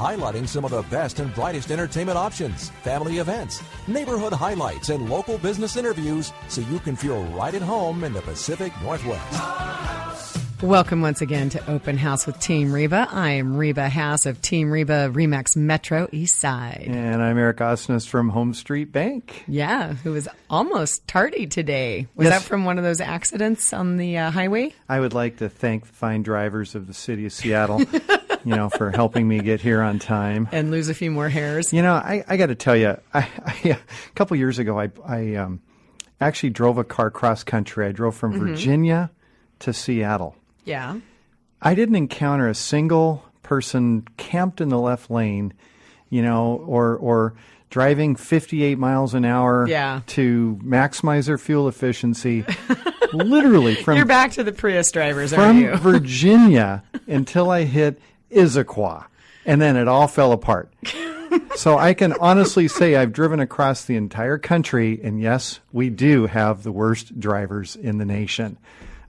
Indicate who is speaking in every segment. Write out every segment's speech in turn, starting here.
Speaker 1: highlighting some of the best and brightest entertainment options, family events, neighborhood highlights, and local business interviews so you can feel right at home in the Pacific Northwest.
Speaker 2: Welcome once again to Open House with Team Reba. I am Reba Haas of Team Reba Remax Metro East Side.
Speaker 3: And I'm Eric Osnes from Home Street Bank.
Speaker 2: Yeah, who was almost tardy today. Was
Speaker 3: Yes.
Speaker 2: that from one of those accidents on the uh, highway?
Speaker 3: I would like to thank the fine drivers of the city of Seattle, you know, for helping me get here on time.
Speaker 2: And lose a few more hairs?
Speaker 3: You know, I, I got to tell you, I, I, a couple years ago, I, I um, actually drove a car cross country. I drove from Virginia to Seattle.
Speaker 2: Yeah.
Speaker 3: I didn't encounter a single person camped in the left lane, you know, or or driving 58 miles an hour
Speaker 2: Yeah.
Speaker 3: to maximize their fuel efficiency. literally from
Speaker 2: You're back to the Prius drivers, aren't
Speaker 3: from? Virginia until I hit Issaquah, and then it all fell apart. so I can honestly say I've driven across the entire country, and yes, we do have the worst drivers in the nation.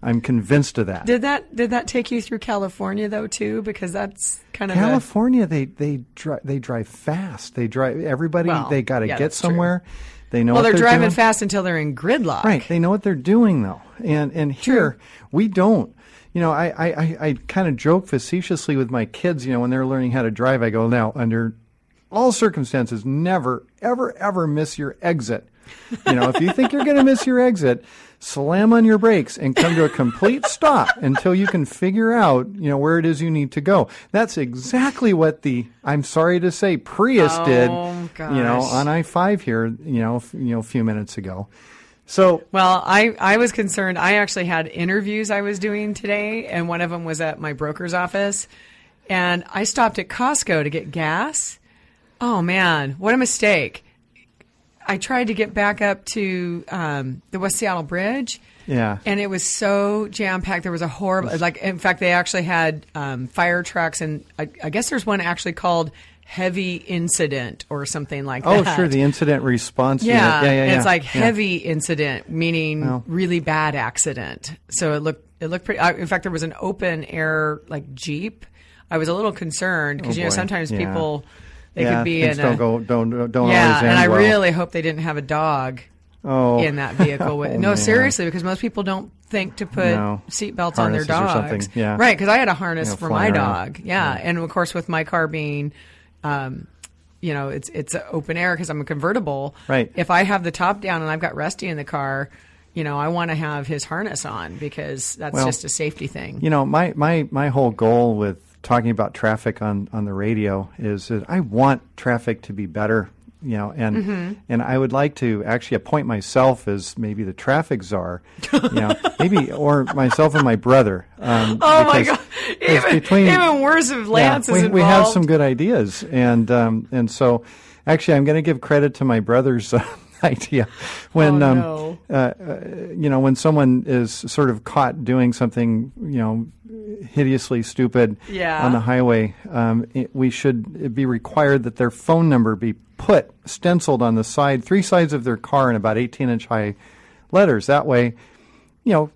Speaker 3: I'm convinced of that.
Speaker 2: Did that did that take you through California though too? Because that's kind of a,
Speaker 3: California, they they drive they drive fast. They drive everybody.
Speaker 2: Well,
Speaker 3: they got to
Speaker 2: yeah,
Speaker 3: get
Speaker 2: that's true.
Speaker 3: somewhere. They know
Speaker 2: well,
Speaker 3: what
Speaker 2: they're, driving
Speaker 3: doing.
Speaker 2: fast until they're in gridlock.
Speaker 3: Right. They know what they're doing though. And and here we don't. You know, I, I, I, I kind of joke facetiously with my kids, you know, when they're learning how to drive, I go, now under all circumstances, never, ever, ever miss your exit. You know, if you think you're gonna miss your exit, slam on your brakes and come to a complete stop until you can figure out, you know, where it is you need to go. That's exactly what the I'm sorry to say Prius did,
Speaker 2: Oh,
Speaker 3: you know, on I five here, you know, f- you know, a few minutes ago. So
Speaker 2: Well, I, I was concerned. I actually had interviews I was doing today, and one of them was at my broker's office. And I stopped at Costco to get gas. Oh, man, what a mistake. I tried to get back up to um, the West Seattle Bridge.
Speaker 3: Yeah.
Speaker 2: And it was so jam packed. There was a horrible, like, in fact, they actually had um, fire trucks, and I, I guess there's one actually called Heavy Incident or something like
Speaker 3: Oh,
Speaker 2: that.
Speaker 3: Oh, sure, the incident response
Speaker 2: Yeah.
Speaker 3: Yeah, yeah, yeah.
Speaker 2: it's like
Speaker 3: Yeah.
Speaker 2: heavy incident, meaning really bad accident. So it looked it looked pretty. I, in fact, there was an open air like jeep. I was a little concerned because
Speaker 3: Oh,
Speaker 2: you know sometimes
Speaker 3: Yeah.
Speaker 2: people they
Speaker 3: yeah,
Speaker 2: could be in
Speaker 3: don't
Speaker 2: a
Speaker 3: go don't don't
Speaker 2: yeah, and I
Speaker 3: well.
Speaker 2: really hope they didn't have a dog
Speaker 3: oh
Speaker 2: in that vehicle. With,
Speaker 3: Oh,
Speaker 2: no,
Speaker 3: man.
Speaker 2: seriously, because most people don't think to put
Speaker 3: No.
Speaker 2: seatbelts on their
Speaker 3: Harnesses or something,
Speaker 2: dogs.
Speaker 3: yeah.
Speaker 2: Right, because I had a harness
Speaker 3: You know,
Speaker 2: for my
Speaker 3: around.
Speaker 2: dog. Yeah. and of course with my car being. Um, you know, it's it's open air because I'm a convertible.
Speaker 3: Right.
Speaker 2: If I have the top down and I've got Rusty in the car, you know, I want to have his harness on because that's
Speaker 3: Well,
Speaker 2: just a safety thing.
Speaker 3: You know, my, my, my whole goal with talking about traffic on, on the radio is that I want traffic to be better. You know, and
Speaker 2: Mm-hmm.
Speaker 3: and I would like to actually appoint myself as maybe the traffic czar, you know, maybe or myself and my brother. Um,
Speaker 2: Oh my god! Even,
Speaker 3: between-
Speaker 2: even worse if Lance
Speaker 3: yeah,
Speaker 2: is
Speaker 3: we,
Speaker 2: involved.
Speaker 3: we have some good ideas, and um, and so actually, I'm going to give credit to my brother's uh, idea when
Speaker 2: Oh,
Speaker 3: um,
Speaker 2: no.
Speaker 3: uh, uh, you know when someone is sort of caught doing something you know hideously stupid
Speaker 2: Yeah.
Speaker 3: on the highway, um, it, we should be required that their phone number be put stenciled on the side, three sides of their car in about 18 inch high letters. That way, you know,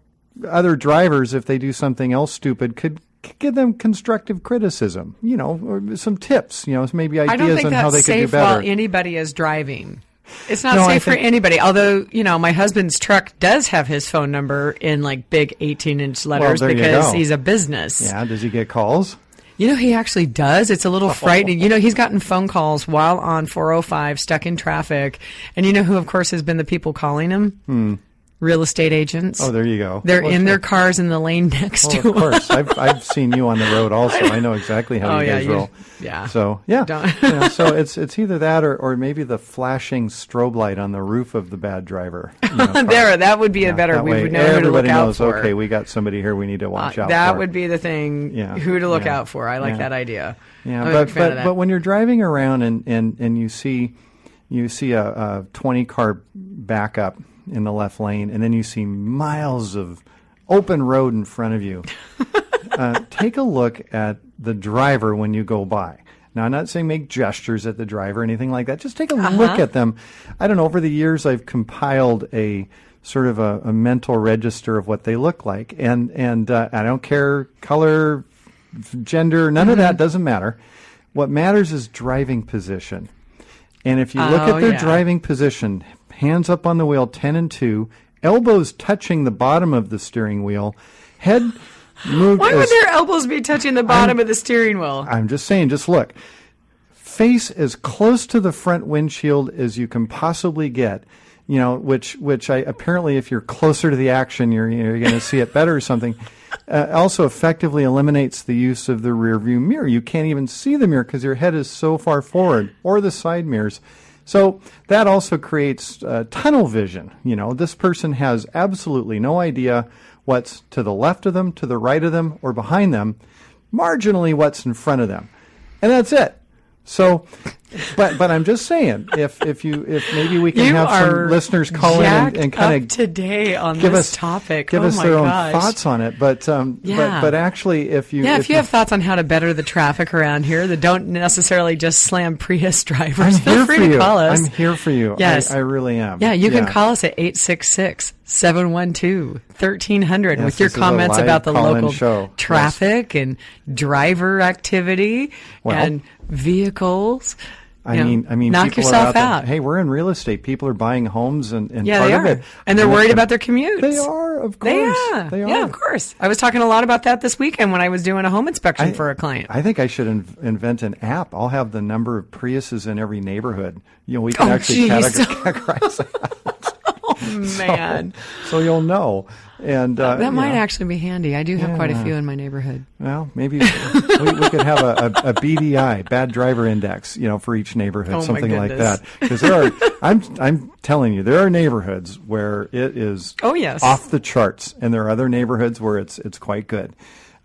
Speaker 3: other drivers, if they do something else stupid, could give them constructive criticism, you know, or some tips, you know, maybe ideas on how they could do better.
Speaker 2: It's not safe while anybody is driving. It's not
Speaker 3: No,
Speaker 2: safe for anybody. Although you know, my husband's truck does have his phone number in like big eighteen-inch letters
Speaker 3: there you
Speaker 2: because he's a business.
Speaker 3: yeah, does he get calls?
Speaker 2: You know, he actually does. It's a little frightening. You know, he's gotten phone calls while on 405, stuck in traffic. And you know who, of course, has been the people calling him? Real estate agents.
Speaker 3: Oh, there you go.
Speaker 2: They're
Speaker 3: Well,
Speaker 2: in
Speaker 3: sure.
Speaker 2: their cars in the lane next
Speaker 3: Well,
Speaker 2: to
Speaker 3: of course, I've I've seen you on the road also. I know exactly how
Speaker 2: Oh,
Speaker 3: you
Speaker 2: yeah,
Speaker 3: guys
Speaker 2: you-
Speaker 3: roll.
Speaker 2: yeah.
Speaker 3: So yeah,
Speaker 2: Don't-
Speaker 3: you know, so it's it's either that or, or maybe the flashing strobe light on the roof of the bad driver. you know,
Speaker 2: there, that would be a better. We
Speaker 3: way
Speaker 2: would know who to look
Speaker 3: everybody
Speaker 2: out
Speaker 3: knows.
Speaker 2: for.
Speaker 3: Okay, we got somebody here. We need to
Speaker 2: Uh,
Speaker 3: watch out.
Speaker 2: that
Speaker 3: for.
Speaker 2: would be the thing.
Speaker 3: Yeah,
Speaker 2: Who to look
Speaker 3: yeah,
Speaker 2: out for. I like
Speaker 3: yeah.
Speaker 2: that idea.
Speaker 3: Yeah,
Speaker 2: I'm
Speaker 3: but
Speaker 2: big fan of
Speaker 3: but, but when you're driving around and, and, and you see you see a, a 20 car backup, in the left lane, and then you see miles of open road in front of you. uh, take a look at the driver when you go by. Now, I'm not saying make gestures at the driver or anything like that. Just take a look at them. I don't know. Over the years, I've compiled a sort of a, a mental register of what they look like, and and uh, I don't care color, gender, none of that doesn't matter. What matters is driving position. And if you look
Speaker 2: Oh,
Speaker 3: at their
Speaker 2: yeah.
Speaker 3: driving position, hands up on the wheel, 10 and 2, elbows touching the bottom of the steering wheel, head moved
Speaker 2: Why
Speaker 3: as
Speaker 2: would their elbows be touching the bottom of the steering wheel?
Speaker 3: I'm just saying, just look. Face as close to the front windshield as you can possibly get. You know, which which I apparently, if you're closer to the action, you're you're going to see it better or something. Uh, also, effectively eliminates the use of the rear view mirror. You can't even see the mirror because your head is so far forward, or the side mirrors. So that also creates uh, tunnel vision. You know, this person has absolutely no idea what's to the left of them, to the right of them, or behind them. Marginally, what's in front of them, and that's it. So, but but I'm just saying, if if you if maybe we can
Speaker 2: You
Speaker 3: have some listeners call in and, and kind of
Speaker 2: today on
Speaker 3: give
Speaker 2: this
Speaker 3: us
Speaker 2: topic.
Speaker 3: give
Speaker 2: oh
Speaker 3: us
Speaker 2: my
Speaker 3: their
Speaker 2: gosh.
Speaker 3: own thoughts on it. But um,
Speaker 2: Yeah.
Speaker 3: but but actually, if you
Speaker 2: Yeah, if you have thoughts on how to better the traffic around here that don't necessarily just slam Prius drivers,
Speaker 3: I'm
Speaker 2: feel free to
Speaker 3: you.
Speaker 2: call us.
Speaker 3: I'm here for you.
Speaker 2: Yes.
Speaker 3: I, I really am.
Speaker 2: Yeah, you can call us at 866 712 1300 with your
Speaker 3: this is a
Speaker 2: comments about the local
Speaker 3: show. Yes.
Speaker 2: traffic and driver activity
Speaker 3: Well-
Speaker 2: and vehicles.
Speaker 3: I
Speaker 2: know,
Speaker 3: mean, I mean,
Speaker 2: knock
Speaker 3: people
Speaker 2: yourself
Speaker 3: are out. there- Hey, we're in real estate. People are buying homes, and, and
Speaker 2: Yeah,
Speaker 3: part
Speaker 2: they
Speaker 3: of
Speaker 2: are.
Speaker 3: it,
Speaker 2: And they're
Speaker 3: the-
Speaker 2: worried about their commutes.
Speaker 3: They are, of course.
Speaker 2: They are.
Speaker 3: They are.
Speaker 2: Yeah, of course. I was talking a lot about that this weekend when I was doing a home inspection
Speaker 3: I-
Speaker 2: for a client.
Speaker 3: I think I should in- invent an app. I'll have the number of Priuses in every neighborhood. You know, we can
Speaker 2: Oh,
Speaker 3: actually
Speaker 2: geez.
Speaker 3: categorize that,
Speaker 2: Man,
Speaker 3: so you'll know. And uh,
Speaker 2: that might
Speaker 3: know,
Speaker 2: actually be handy. I do have quite a few in my neighborhood.
Speaker 3: Well, maybe we, we could have a, a, a BDI, bad driver index, you know, for each neighborhood,
Speaker 2: Oh,
Speaker 3: something like that. Because there are, I'm, I'm telling you, there are neighborhoods where it is
Speaker 2: Oh, yes.
Speaker 3: off the charts, and there are other neighborhoods where it's it's quite good.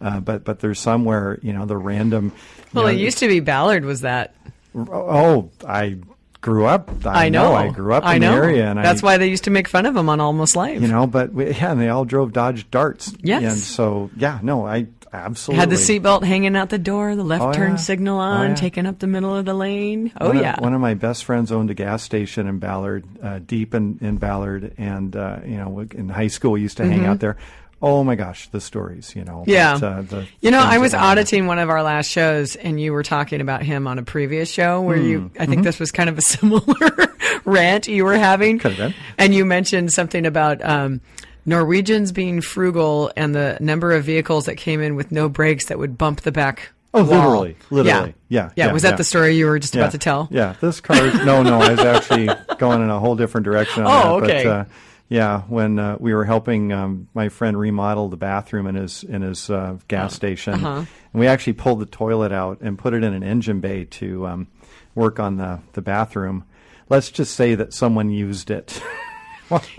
Speaker 3: Uh, but but there's somewhere you know the random.
Speaker 2: Well,
Speaker 3: know,
Speaker 2: it used to be Ballard was that.
Speaker 3: Oh, I grew up. I,
Speaker 2: I know.
Speaker 3: I grew up
Speaker 2: I
Speaker 3: in
Speaker 2: know.
Speaker 3: the area, and
Speaker 2: that's
Speaker 3: I,
Speaker 2: why they used to make fun of him on Almost Live.
Speaker 3: you know. But we, yeah, and they all drove Dodge Darts.
Speaker 2: Yes.
Speaker 3: and so yeah, no, I absolutely
Speaker 2: Had the seatbelt hanging out the door, the left
Speaker 3: Oh,
Speaker 2: turn
Speaker 3: yeah.
Speaker 2: signal
Speaker 3: Oh,
Speaker 2: on,
Speaker 3: yeah.
Speaker 2: taking up the middle of the lane. Oh
Speaker 3: one
Speaker 2: yeah.
Speaker 3: Of, one of my best friends owned a gas station in Ballard, uh, deep in, in Ballard, and uh, you know, in high school we used to hang out there. Oh my gosh, the stories, you know.
Speaker 2: Mm-hmm. Yeah.
Speaker 3: but, uh, the
Speaker 2: You know, I was
Speaker 3: that went on.
Speaker 2: auditing one of our last shows, and you were talking about him on a previous show where
Speaker 3: Hmm.
Speaker 2: you, I
Speaker 3: Mm-hmm.
Speaker 2: think this was kind of a similar rant you were having.
Speaker 3: Could have been.
Speaker 2: And you mentioned something about um, Norwegians being frugal and the number of vehicles that came in with no brakes that would bump the back.
Speaker 3: Oh,
Speaker 2: wall.
Speaker 3: literally, literally. Yeah,
Speaker 2: Yeah.
Speaker 3: yeah,
Speaker 2: Was that
Speaker 3: yeah.
Speaker 2: the story you were just
Speaker 3: Yeah.
Speaker 2: about to tell?
Speaker 3: Yeah, this car. no, no, I was actually going in a whole different direction. On
Speaker 2: Oh,
Speaker 3: that,
Speaker 2: okay.
Speaker 3: But, uh, yeah, when uh, we were helping um, my friend remodel the bathroom in his in his uh, gas station,
Speaker 2: Uh-huh.
Speaker 3: and we actually pulled the toilet out and put it in an engine bay to um, work on the the bathroom. Let's just say that someone used it.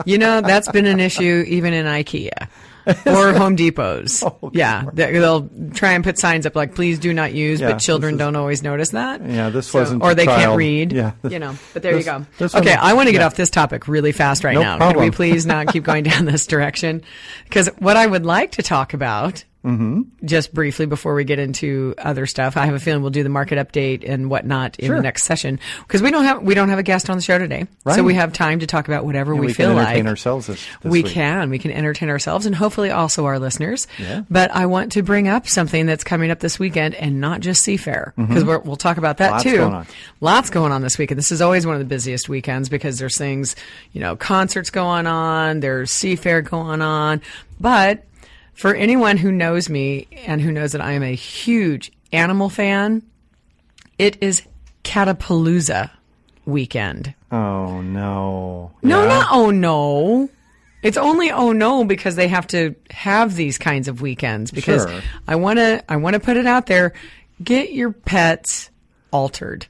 Speaker 2: You know, that's been an issue even in IKEA or Home Depots.
Speaker 3: Oh,
Speaker 2: yeah, they- they'll try and put signs up like "Please do not use,"
Speaker 3: Yeah,
Speaker 2: but children
Speaker 3: is-
Speaker 2: don't always notice that.
Speaker 3: Yeah, this
Speaker 2: So-
Speaker 3: wasn't
Speaker 2: or they can't read.
Speaker 3: Yeah,
Speaker 2: you know. But there
Speaker 3: this-
Speaker 2: you go.
Speaker 3: this
Speaker 2: Okay, I want to get
Speaker 3: yeah.
Speaker 2: off this topic really fast right
Speaker 3: No
Speaker 2: now. Could we please not keep going down this direction? Because what I would like to talk about.
Speaker 3: Mm-hmm.
Speaker 2: Just briefly before we get into other stuff, I have a feeling we'll do the market update and whatnot in
Speaker 3: Sure.
Speaker 2: the next session because we don't have we don't have a guest on the show today, so we have time to talk about whatever we,
Speaker 3: we
Speaker 2: feel
Speaker 3: can entertain
Speaker 2: like.
Speaker 3: ourselves this, this
Speaker 2: we
Speaker 3: week.
Speaker 2: can. We can entertain ourselves and hopefully also our listeners.
Speaker 3: Yeah.
Speaker 2: But I want to bring up something that's coming up this weekend and not just Seafair because we'll talk about that
Speaker 3: Mm-hmm. Lots
Speaker 2: too.
Speaker 3: going on.
Speaker 2: Lots going on this weekend. This is always one of the busiest weekends because there's things, you know, concerts going on, there's Seafair going on. But for anyone who knows me and who knows that I am a huge animal fan, it is Catapalooza weekend.
Speaker 3: Oh no!
Speaker 2: No,
Speaker 3: Yeah?
Speaker 2: not oh no. It's only oh no because they have to have these kinds of weekends because
Speaker 3: Sure.
Speaker 2: I want to I want to put it out there get your pets altered.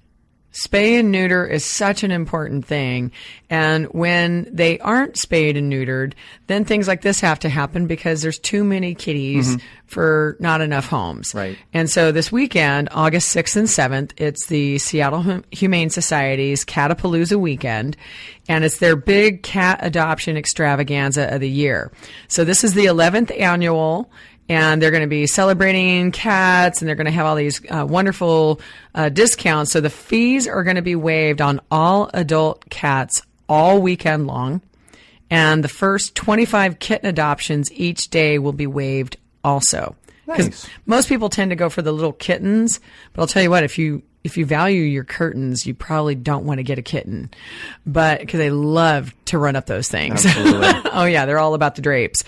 Speaker 2: Spay and neuter is such an important thing. And when they aren't spayed and neutered, then things like this have to happen because there's too many kitties mm-hmm. for not enough homes.
Speaker 3: Right.
Speaker 2: And so this weekend, August 6th and 7th, it's the Seattle Hum- Humane Society's Catapalooza weekend, and it's their big cat adoption extravaganza of the year. So this is the 11th annual and they're going to be celebrating cats and they're going to have all these uh, wonderful uh, discounts. So the fees are going to be waived on all adult cats all weekend long. And the first 25 kitten adoptions each day will be waived also. 'Cause
Speaker 3: Nice.
Speaker 2: most people tend to go for the little kittens, but I'll tell you what, if you if you value your curtains, you probably don't want to get a kitten, but because they love to run up those things. Oh yeah, they're all about the drapes.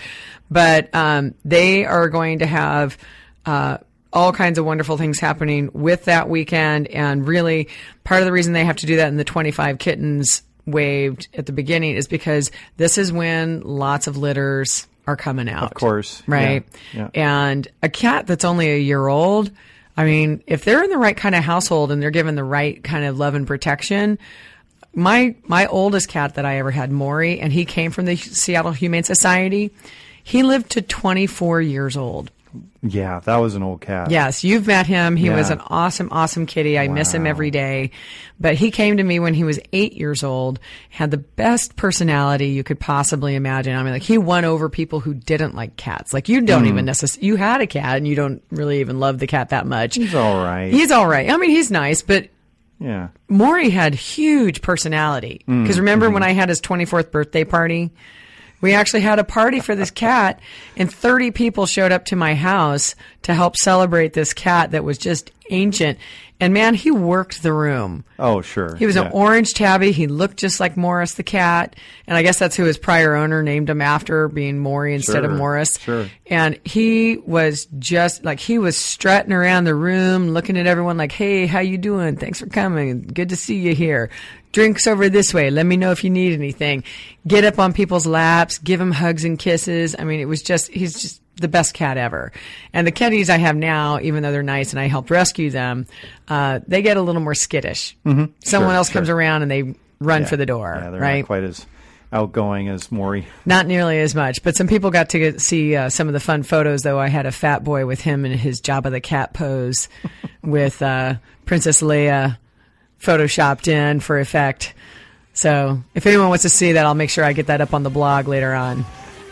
Speaker 2: But um, they are going to have uh, all kinds of wonderful things happening with that weekend, and really part of the reason they have to do that in the 25 kittens waived at the beginning is because this is when lots of litters are coming out.
Speaker 3: Of course.
Speaker 2: Right.
Speaker 3: Yeah. Yeah.
Speaker 2: And a cat that's only a year old, I mean, if they're in the right kind of household and they're given the right kind of love and protection, my my oldest cat that I ever had, Maury, and he came from the Seattle Humane Society. He lived to 24 years old.
Speaker 3: Yeah, that was an old cat.
Speaker 2: Yes, you've met him. He was an awesome, awesome kitty. I miss him every day. But he came to me when he was eight years old, had the best personality you could possibly imagine. I mean, like he won over people who didn't like cats. Like you
Speaker 3: Mm.
Speaker 2: don't even necessarily, you had a cat and you don't really even love the cat that much.
Speaker 3: He's all right.
Speaker 2: He's all right. I mean, he's nice, but
Speaker 3: yeah.
Speaker 2: Maury had huge personality.
Speaker 3: Mm,
Speaker 2: Because remember
Speaker 3: mm-hmm.
Speaker 2: when I had his 24th birthday party? We actually had a party for this cat, and 30 people showed up to my house to help celebrate this cat that was just ancient. And man, he worked the room.
Speaker 3: Oh, sure.
Speaker 2: He was an orange tabby. He looked just like Morris the cat. And I guess that's who his prior owner named him after, being Maury instead of Morris.
Speaker 3: sure.
Speaker 2: And he was just like he was strutting around the room, looking at everyone like, "Hey, how you doing? Thanks for coming. Good to see you here. Drinks over this way. Let me know if you need anything." Get up on people's laps, give them hugs and kisses. I mean, it was just he's just the best cat ever. And the kitties I have now, even though they're nice and I helped rescue them, uh, they get a little more skittish. Someone
Speaker 3: Mm-hmm. Sure,
Speaker 2: else
Speaker 3: sure.
Speaker 2: comes around and they run
Speaker 3: Yeah.
Speaker 2: for the door,
Speaker 3: Yeah, they're
Speaker 2: right?
Speaker 3: not quite as outgoing as Maury.
Speaker 2: Not nearly as much, but some people got to get, see uh, some of the fun photos. Though I had a fat boy with him in his Jabba the Cat pose, with uh, Princess Leia photoshopped in for effect. So if anyone wants to see that, I'll make sure I get that up on the blog later on.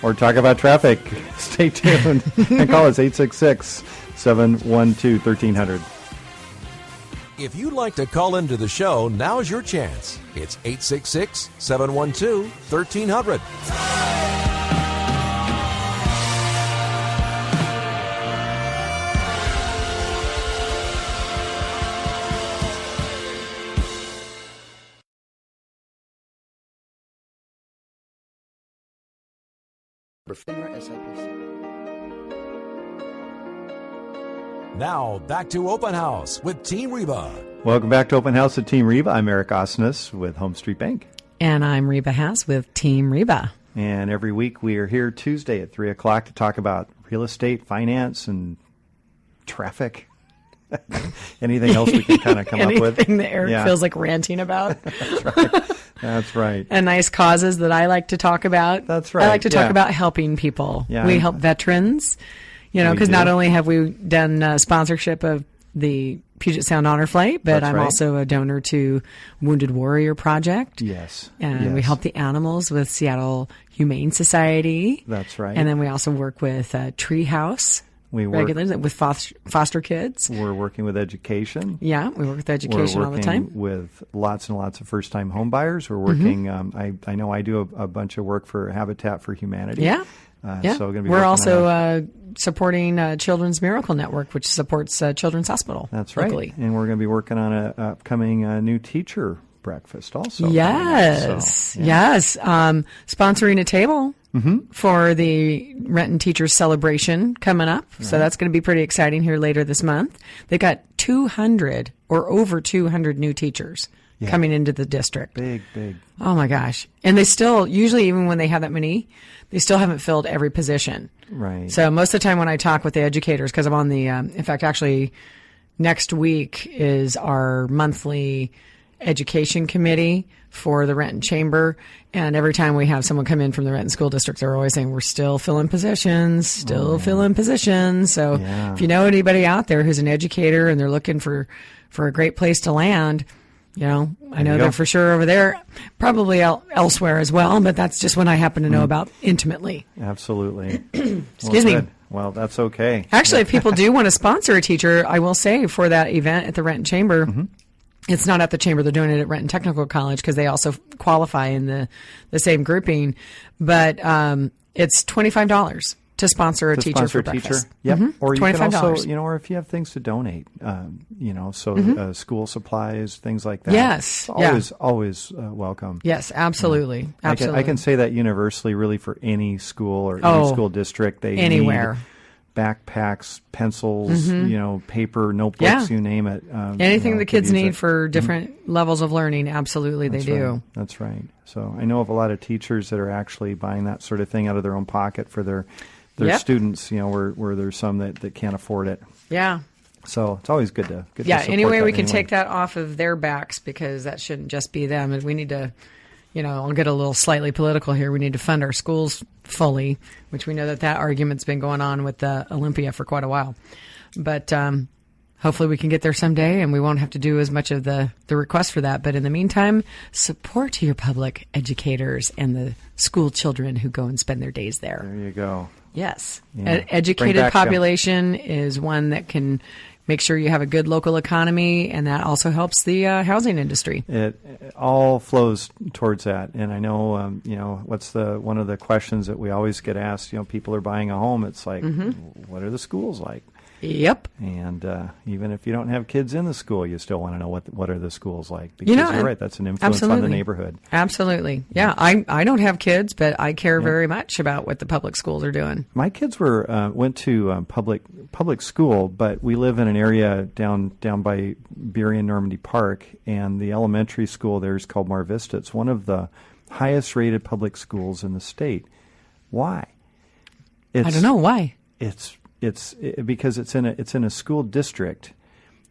Speaker 3: Or talk about traffic. Stay tuned and call us 866 712 1300.
Speaker 1: If you'd like to call into the show, now's your chance. It's 866 712 1300. Now, back to Open House with Team Reba.
Speaker 3: Welcome back to Open House with Team Reba. I'm Eric Osnes with Home Street Bank.
Speaker 2: And I'm Reba Haas with Team Reba.
Speaker 3: And every week we are here Tuesday at 3 o'clock to talk about real estate, finance, and traffic. Anything else we can kind of come up with?
Speaker 2: Anything that Eric
Speaker 3: Yeah.
Speaker 2: feels like ranting about.
Speaker 3: That's right.
Speaker 2: and nice causes that I like to talk about.
Speaker 3: That's right.
Speaker 2: I like to talk
Speaker 3: yeah.
Speaker 2: about helping people.
Speaker 3: Yeah,
Speaker 2: we help veterans, you know, because not only have we done uh, sponsorship of the Puget Sound Honor Flight, but
Speaker 3: That's
Speaker 2: I'm
Speaker 3: right.
Speaker 2: also a donor to Wounded Warrior Project.
Speaker 3: Yes.
Speaker 2: And we help the animals with Seattle Humane Society.
Speaker 3: That's right.
Speaker 2: And then we also work with uh, Treehouse
Speaker 3: We work-
Speaker 2: regularly with foster, foster kids.
Speaker 3: We're working with education.
Speaker 2: Yeah, we work with
Speaker 3: We're
Speaker 2: education all the time. Mm-hmm.
Speaker 3: with lots and lots of first-time home buyers. We're working. Um, I I know I do a, a bunch of work for Habitat for Humanity.
Speaker 2: Yeah.
Speaker 3: Uh,
Speaker 2: Yeah,
Speaker 3: So be
Speaker 2: we're also uh, supporting uh, Children's Miracle Network, which supports uh, Children's Hospital.
Speaker 3: that's right.
Speaker 2: locally.
Speaker 3: And we're going to be working on a, a upcoming uh, new teacher breakfast also.
Speaker 2: Yes,
Speaker 3: So, yeah.
Speaker 2: yes. Um, sponsoring a table
Speaker 3: Mm-hmm.
Speaker 2: for the Renton Teachers Celebration coming up. So that's going to be pretty exciting here later this month. They got 200 or over 200 new teachers coming into the district.
Speaker 3: Big, big.
Speaker 2: Oh my gosh. And they still, usually even when they have that many, they still haven't filled every position.
Speaker 3: Right.
Speaker 2: So most of the time when I talk with the educators, because I'm on the, um, in fact, actually next week is our monthly education committee for the Renton Chamber. And every time we have someone come in from the Renton School District, they're always saying, We're still filling positions, still filling positions. So
Speaker 3: Yeah.
Speaker 2: if you know anybody out there who's an educator and they're looking for, for a great place to land, you know, I know they're for sure over there, probably el- elsewhere as well, but that's just one I happen to know about intimately.
Speaker 3: Absolutely.
Speaker 2: Excuse me.
Speaker 3: good. Well, that's okay.
Speaker 2: Actually, if people do want to sponsor a teacher, I will say for that event at the Renton Chamber,
Speaker 3: Mm-hmm.
Speaker 2: It's not at the chamber; they're doing it at Renton Technical College because they also qualify in the the same grouping. But um, it's twenty five dollars to sponsor a
Speaker 3: to
Speaker 2: teacher
Speaker 3: sponsor
Speaker 2: for
Speaker 3: a teacher.
Speaker 2: breakfast.
Speaker 3: Yep. Or you can
Speaker 2: $25.
Speaker 3: also, you know, or if you have things to donate, um, you know, so uh, school supplies, things like that.
Speaker 2: Mm-hmm. Yes,
Speaker 3: It's
Speaker 2: yeah.
Speaker 3: always, always uh, welcome.
Speaker 2: Yes, absolutely,
Speaker 3: I can,
Speaker 2: absolutely.
Speaker 3: I can say that universally, really, for any school or
Speaker 2: Oh,
Speaker 3: any school district. They
Speaker 2: anywhere.
Speaker 3: need backpacks, pencils, you know, paper, notebooks,
Speaker 2: Mm-hmm. Yeah.
Speaker 3: you name it. Um, you
Speaker 2: Anything
Speaker 3: know,
Speaker 2: the kids need
Speaker 3: it.
Speaker 2: for different levels of learning, absolutely
Speaker 3: That's
Speaker 2: they do.
Speaker 3: That's right. So I know of a lot of teachers that are actually buying that sort of thing out of their own pocket for their their
Speaker 2: Yep.
Speaker 3: students. You know, where where there's some that, that can't afford it.
Speaker 2: Yeah.
Speaker 3: So it's always good to good
Speaker 2: yeah,
Speaker 3: To support
Speaker 2: any way
Speaker 3: that
Speaker 2: we can take that off of their backs because that shouldn't just be them. And we need to, you know, I'll get a little slightly political here. We need to fund our schools fully, which we know that that argument's been going on with the Olympia for quite a while. But um, hopefully we can get there someday and we won't have to do as much of the, the request for that. But in the meantime, support your public educators and the school children who go and spend their days there.
Speaker 3: There you go.
Speaker 2: Yes.
Speaker 3: Yeah.
Speaker 2: An educated population is one that can make sure you have a good local economy, and that also helps the uh, housing industry.
Speaker 3: It, it all flows towards that, and I know, um, you know, what's the one of the questions that we always get asked? You know, people are buying a home. It's like,
Speaker 2: Mm-hmm.
Speaker 3: what are the schools like?
Speaker 2: Yep.
Speaker 3: And uh, even if you don't have kids in the school, you still want to know what what are the schools like because
Speaker 2: You know,
Speaker 3: are right. That's an influence on the neighborhood.
Speaker 2: Absolutely. Yeah. I, I don't have kids, but I care very much about what the public schools are doing.
Speaker 3: My kids were uh, went to um, public public school, but we live in an area down down by Burien and Normandy Park, and the elementary school there is called Mar Vista. It's one of the highest rated public schools in the state. Why? It's,
Speaker 2: I don't know why.
Speaker 3: It's it's it, because it's in a it's in a school district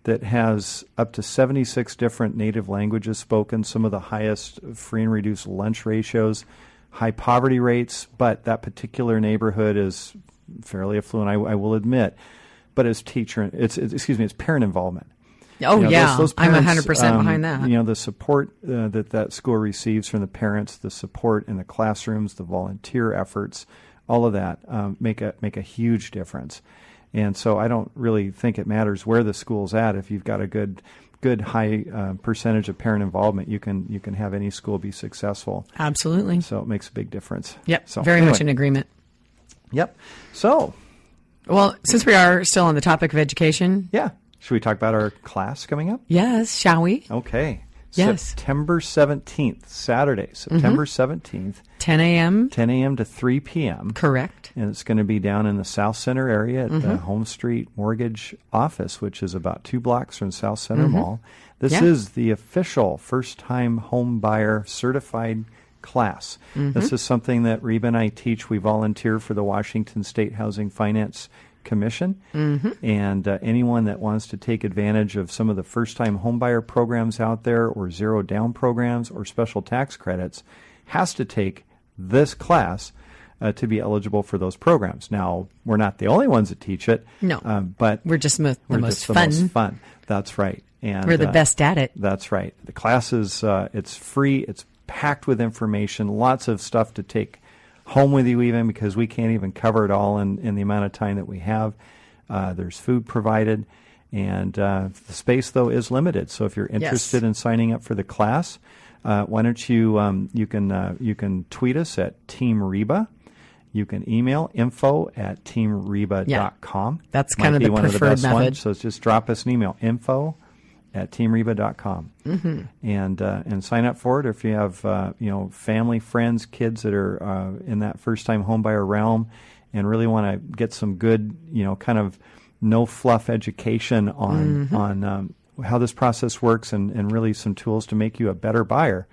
Speaker 3: that has up to 76 different native languages spoken, some of the highest free and reduced lunch ratios, high poverty rates, but that particular neighborhood is fairly affluent, I, I will admit. But it's teacher, it's, it's excuse me, it's parent involvement.
Speaker 2: Oh,
Speaker 3: You know,
Speaker 2: yeah.
Speaker 3: those- those
Speaker 2: I'm
Speaker 3: parents,
Speaker 2: 100%
Speaker 3: um,
Speaker 2: behind that.
Speaker 3: You know, the support uh, that that school receives from the parents, the support in the classrooms, the volunteer efforts, all of that um, make a make a huge difference. And so I don't really think it matters where the school's at. If you've got a good good high uh, percentage of parent involvement, you can you can have any school be successful.
Speaker 2: Absolutely.
Speaker 3: So it makes a big difference.
Speaker 2: Yep.
Speaker 3: So
Speaker 2: very
Speaker 3: anyway,
Speaker 2: much in agreement.
Speaker 3: Yep. So
Speaker 2: Well, since we are still on the topic of education,
Speaker 3: yeah, should we talk about our class coming up?
Speaker 2: yes, shall we?
Speaker 3: Okay.
Speaker 2: Yes.
Speaker 3: September 17th, Saturday, September mm-hmm. 17th,
Speaker 2: 10 a.m.
Speaker 3: 10 a.m. to 3 p.m.
Speaker 2: Correct.
Speaker 3: And it's going to be down in the South Center area at the mm-hmm. Home Street Mortgage office, which is about two blocks from South Center mm-hmm. Mall. This
Speaker 2: Yeah.
Speaker 3: is the official first time home buyer certified class. This is something that Reba and I teach. We volunteer for the Washington State Housing Finance Commission. And uh, anyone that wants to take advantage of some of the first time homebuyer programs out there, or zero down programs, or special tax credits, has to take this class uh, to be eligible for those programs. Now, we're not the only ones that teach it.
Speaker 2: No.
Speaker 3: Um, but
Speaker 2: We're just mo- the
Speaker 3: we're
Speaker 2: most
Speaker 3: just the
Speaker 2: fun.
Speaker 3: most fun. That's right. And
Speaker 2: We're the
Speaker 3: uh,
Speaker 2: best at it.
Speaker 3: that's right. The class is uh, it's free. It's packed with information. Lots of stuff to take home with you, even because we can't even cover it all in, in the amount of time that we have. Uh, there's food provided, and uh, the space though is limited. So if you're interested in signing up for the class, uh, why don't you um, you can uh, you can tweet us at Team Reba. You can email info at teamreba.com.
Speaker 2: That's
Speaker 3: Might
Speaker 2: kind of
Speaker 3: be
Speaker 2: the
Speaker 3: one of the best
Speaker 2: method.
Speaker 3: ones. So just drop us an email info at teamreba.com mm-hmm. and uh, and sign up for it. Or if you have uh, you know family, friends, kids that are uh, in that first time homebuyer realm and really want to get some good you know kind of no fluff education on
Speaker 2: Mm-hmm.
Speaker 3: on um, how this process works and, and really some tools to make you a better buyer,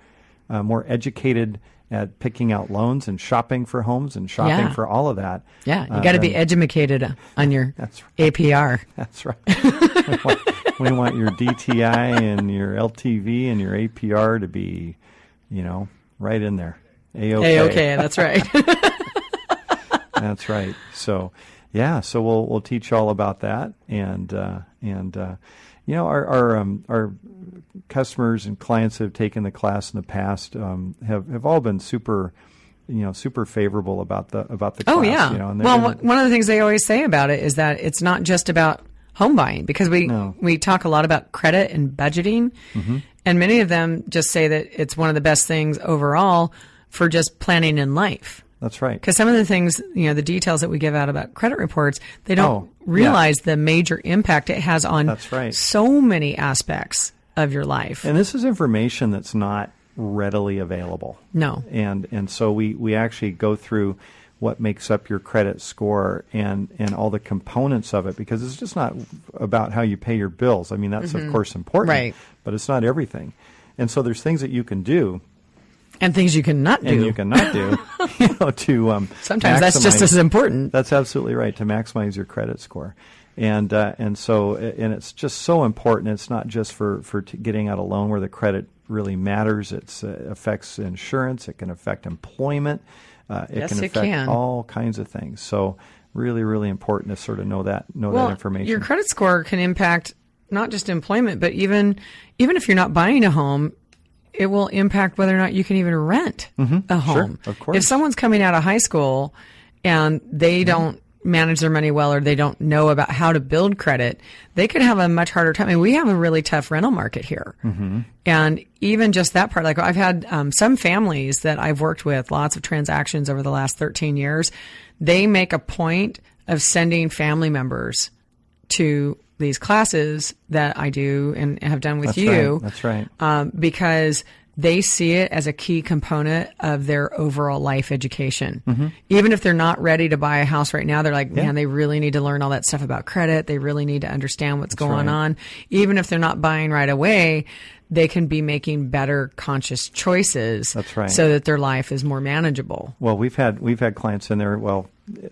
Speaker 3: uh, more educated at picking out loans and shopping for homes and shopping
Speaker 2: Yeah.
Speaker 3: for all of that.
Speaker 2: Yeah, you
Speaker 3: uh,
Speaker 2: got to be
Speaker 3: then-
Speaker 2: educated on your
Speaker 3: That's right.
Speaker 2: APR.
Speaker 3: That's right. we want your DTI and your LTV and your APR to be, you know, right in there. A okay.
Speaker 2: A okay. That's right.
Speaker 3: that's right. So, yeah. So we'll we'll teach all about that, and uh, and uh, you know our our um, our customers and clients that have taken the class in the past um, have have all been super you know super favorable about the about the class.
Speaker 2: Oh yeah.
Speaker 3: You know,
Speaker 2: well, one of the things they always say about it is that it's not just about home buying because we no. we talk a lot about credit and budgeting, mm-hmm. and many of them just say that it's one of the best things overall for just planning in life.
Speaker 3: That's right.
Speaker 2: Because some of the things, you know, the details that we give out about credit reports, they don't oh, realize yeah. the major impact it has on
Speaker 3: that's right.
Speaker 2: so many aspects of your life.
Speaker 3: And this is information that's not readily available.
Speaker 2: No.
Speaker 3: And and so we, we actually go through what makes up your credit score and, and all the components of it because it's just not about how you pay your bills. I mean that's mm-hmm. of course important.
Speaker 2: Right.
Speaker 3: But it's not everything. And so there's things that you can do
Speaker 2: and things you cannot do.
Speaker 3: And you cannot do. you know, to um,
Speaker 2: sometimes that's just as important.
Speaker 3: That's absolutely right to maximize your credit score and uh, and so and it's just so important. It's not just for for t- getting out a loan where the credit really matters. It uh, affects insurance. It can affect employment. Uh, it
Speaker 2: yes,
Speaker 3: can affect
Speaker 2: it can.
Speaker 3: all kinds of things. So really, really important to sort of know that know
Speaker 2: well,
Speaker 3: that information.
Speaker 2: Your credit score can impact not just employment, but even even if you're not buying a home, it will impact whether or not you can even rent
Speaker 3: mm-hmm.
Speaker 2: a home.
Speaker 3: Sure, of course.
Speaker 2: If someone's coming out of high school and they mm-hmm. don't manage their money well or they don't know about how to build credit, they could have a much harder time. I mean, we have a really tough rental market here.
Speaker 3: Mm-hmm.
Speaker 2: And even just that part, like I've had um, some families that I've worked with, lots of transactions over the last 13 years, they make a point of sending family members to these classes that I do and have done with
Speaker 3: That's
Speaker 2: you.
Speaker 3: Right. That's right.
Speaker 2: Um, because they see it as a key component of their overall life education.
Speaker 3: Mm-hmm.
Speaker 2: Even if they're not ready to buy a house right now, they're like,
Speaker 3: yeah.
Speaker 2: man, they really need to learn all that stuff about credit. They really need to understand what's
Speaker 3: That's
Speaker 2: going
Speaker 3: right.
Speaker 2: on. Even if they're not buying right away, they can be making better conscious choices.
Speaker 3: That's right.
Speaker 2: So that their life is more manageable.
Speaker 3: Well, we've had we've had clients in there. Well,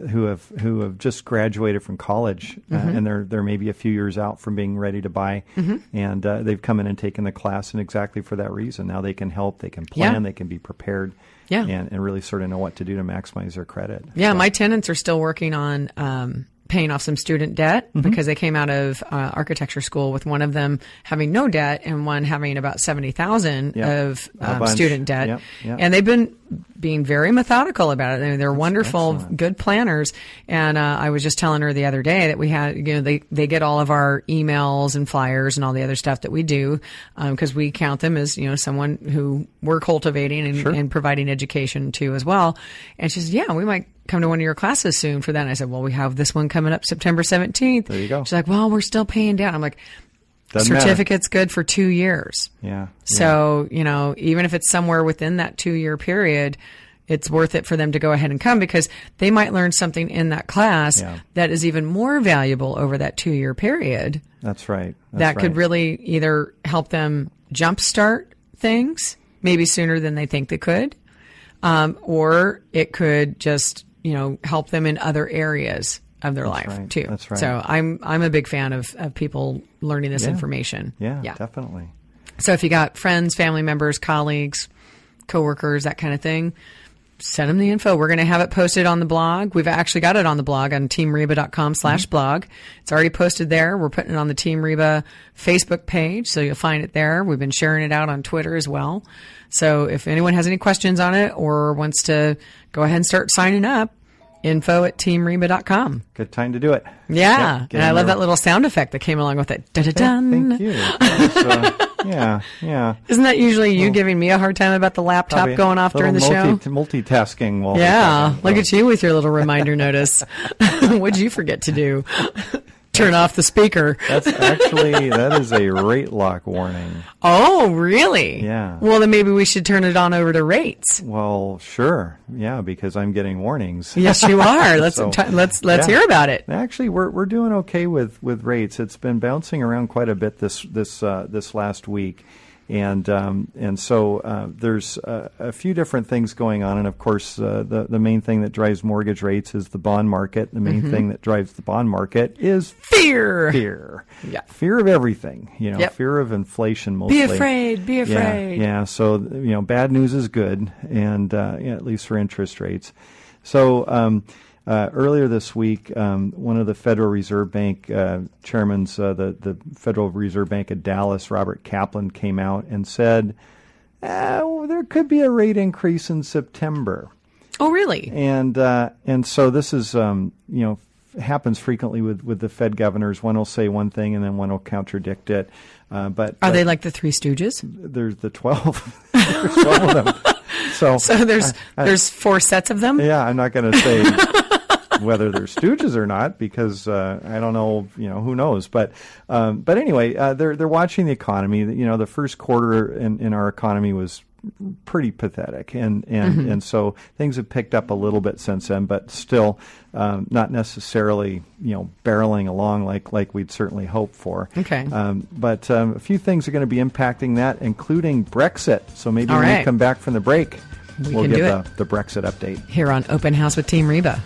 Speaker 3: who have who have just graduated from college uh,
Speaker 2: Mm-hmm.
Speaker 3: and they're they're maybe a few years out from being ready to buy,
Speaker 2: Mm-hmm.
Speaker 3: and uh, they've come in and taken the class, and exactly for that reason, now they can help, they can plan,
Speaker 2: Yeah.
Speaker 3: they can be prepared,
Speaker 2: Yeah.
Speaker 3: and, and really sort of know what to do to maximize their credit.
Speaker 2: Yeah,
Speaker 3: So-
Speaker 2: my tenants are still working on um, paying off some student debt
Speaker 3: Mm-hmm.
Speaker 2: because they came out of uh, architecture school with one of them having no debt and one having about seventy thousand
Speaker 3: Yeah,
Speaker 2: of um, student debt.
Speaker 3: Yep, yep.
Speaker 2: And they've been being very methodical about it. I mean, they're wonderful,
Speaker 3: excellent.
Speaker 2: good planners. And uh, I was just telling her the other day that we had, you know, they they get all of our emails and flyers and all the other stuff that we do because we count them as you know someone who we're cultivating and,
Speaker 3: Sure.
Speaker 2: and providing education to as well. And she says, yeah, we might come to one of your classes soon for that. And I said, well, we have this one coming up September 17th.
Speaker 3: There you go.
Speaker 2: She's like, well, we're still paying down. I'm like,
Speaker 3: Doesn't matter.
Speaker 2: certificate's good for two years.
Speaker 3: Yeah.
Speaker 2: So, you know, even if it's somewhere within that two year period, it's worth it for them to go ahead and come because they might learn something in that class
Speaker 3: Yeah.
Speaker 2: that is even more valuable over that two year period
Speaker 3: that's right. That's
Speaker 2: that could
Speaker 3: right.
Speaker 2: really either help them jumpstart things maybe sooner than they think they could, um, or it could just you know help them in other areas of their life
Speaker 3: right.
Speaker 2: too.
Speaker 3: That's right.
Speaker 2: So I'm I'm a big fan of, of people learning this
Speaker 3: Yeah.
Speaker 2: information.
Speaker 3: Yeah,
Speaker 2: yeah.
Speaker 3: definitely.
Speaker 2: So if you got friends, family members, colleagues, coworkers, that kind of thing, send them the info. We're going to have it posted on the blog. We've actually got it on the blog on teamreba.com slash mm-hmm. blog. It's already posted there. We're putting it on the Team Reba Facebook page, so you'll find it there. We've been sharing it out on Twitter as well. So if anyone has any questions on it or wants to go ahead and start signing up, info at teamreba.com.
Speaker 3: Good time to do it.
Speaker 2: Yeah.
Speaker 3: Yep,
Speaker 2: and I love
Speaker 3: there.
Speaker 2: that little sound effect that came along with it. Da-da-dun.
Speaker 3: Thank you. Uh, yeah, yeah.
Speaker 2: Isn't that usually you giving me a hard time about the laptop going off during the
Speaker 3: little
Speaker 2: show?
Speaker 3: multi- Multitasking. While
Speaker 2: Yeah, look at you with your little reminder notice. What'd you forget to do? Turn off the speaker.
Speaker 3: That's actually that is a rate lock warning.
Speaker 2: Oh, really?
Speaker 3: Yeah.
Speaker 2: Well, then maybe we should turn it on over to rates.
Speaker 3: Well, sure, yeah, because I'm getting warnings.
Speaker 2: Yes, you are. Let's
Speaker 3: So,
Speaker 2: t- let's let's
Speaker 3: yeah.
Speaker 2: hear about it.
Speaker 3: Actually, we're we're doing okay with with rates. It's been bouncing around quite a bit this this uh, this last week, And um, and so uh, there's uh, a few different things going on, and of course uh, the the main thing that drives mortgage rates is the bond market. The main thing that drives the bond market is
Speaker 2: Fear.
Speaker 3: fear.
Speaker 2: Yeah.
Speaker 3: Fear of everything. You know,
Speaker 2: Yep.
Speaker 3: fear of inflation mostly.
Speaker 2: Be afraid. Be
Speaker 3: Yeah,
Speaker 2: afraid.
Speaker 3: Yeah, So you know, bad news is good, and uh, yeah, at least for interest rates. So um, uh, earlier this week, um, one of the Federal Reserve Bank uh, uh, the the Federal Reserve Bank of Dallas, Robert Kaplan, came out and said uh, well, there could be a rate increase in September
Speaker 2: Oh, really?
Speaker 3: and uh, and so this is um, you know f- happens frequently with, with the Fed governors. One will say one thing and then one will contradict it. Uh, but
Speaker 2: Are
Speaker 3: but
Speaker 2: they like the Three Stooges?
Speaker 3: there's the twelve, there's twelve of them. So,
Speaker 2: So there's there's four sets of them.
Speaker 3: yeah, I'm not going to say whether they're stooges or not because uh, I don't know. You know, who knows? But um, but anyway, uh, they're they're watching the economy. You know, the first quarter in, in our economy was pretty pathetic, and and and so things have picked up a little bit since then, but still um, not necessarily you know barreling along like like we'd certainly hope for.
Speaker 2: Okay.
Speaker 3: Um, but um, a few things are going to be impacting that, including Brexit. So maybe
Speaker 2: All
Speaker 3: when
Speaker 2: right.
Speaker 3: we come back from the break,
Speaker 2: We
Speaker 3: will give the, the Brexit update.
Speaker 2: Here on Open House with Team Reba.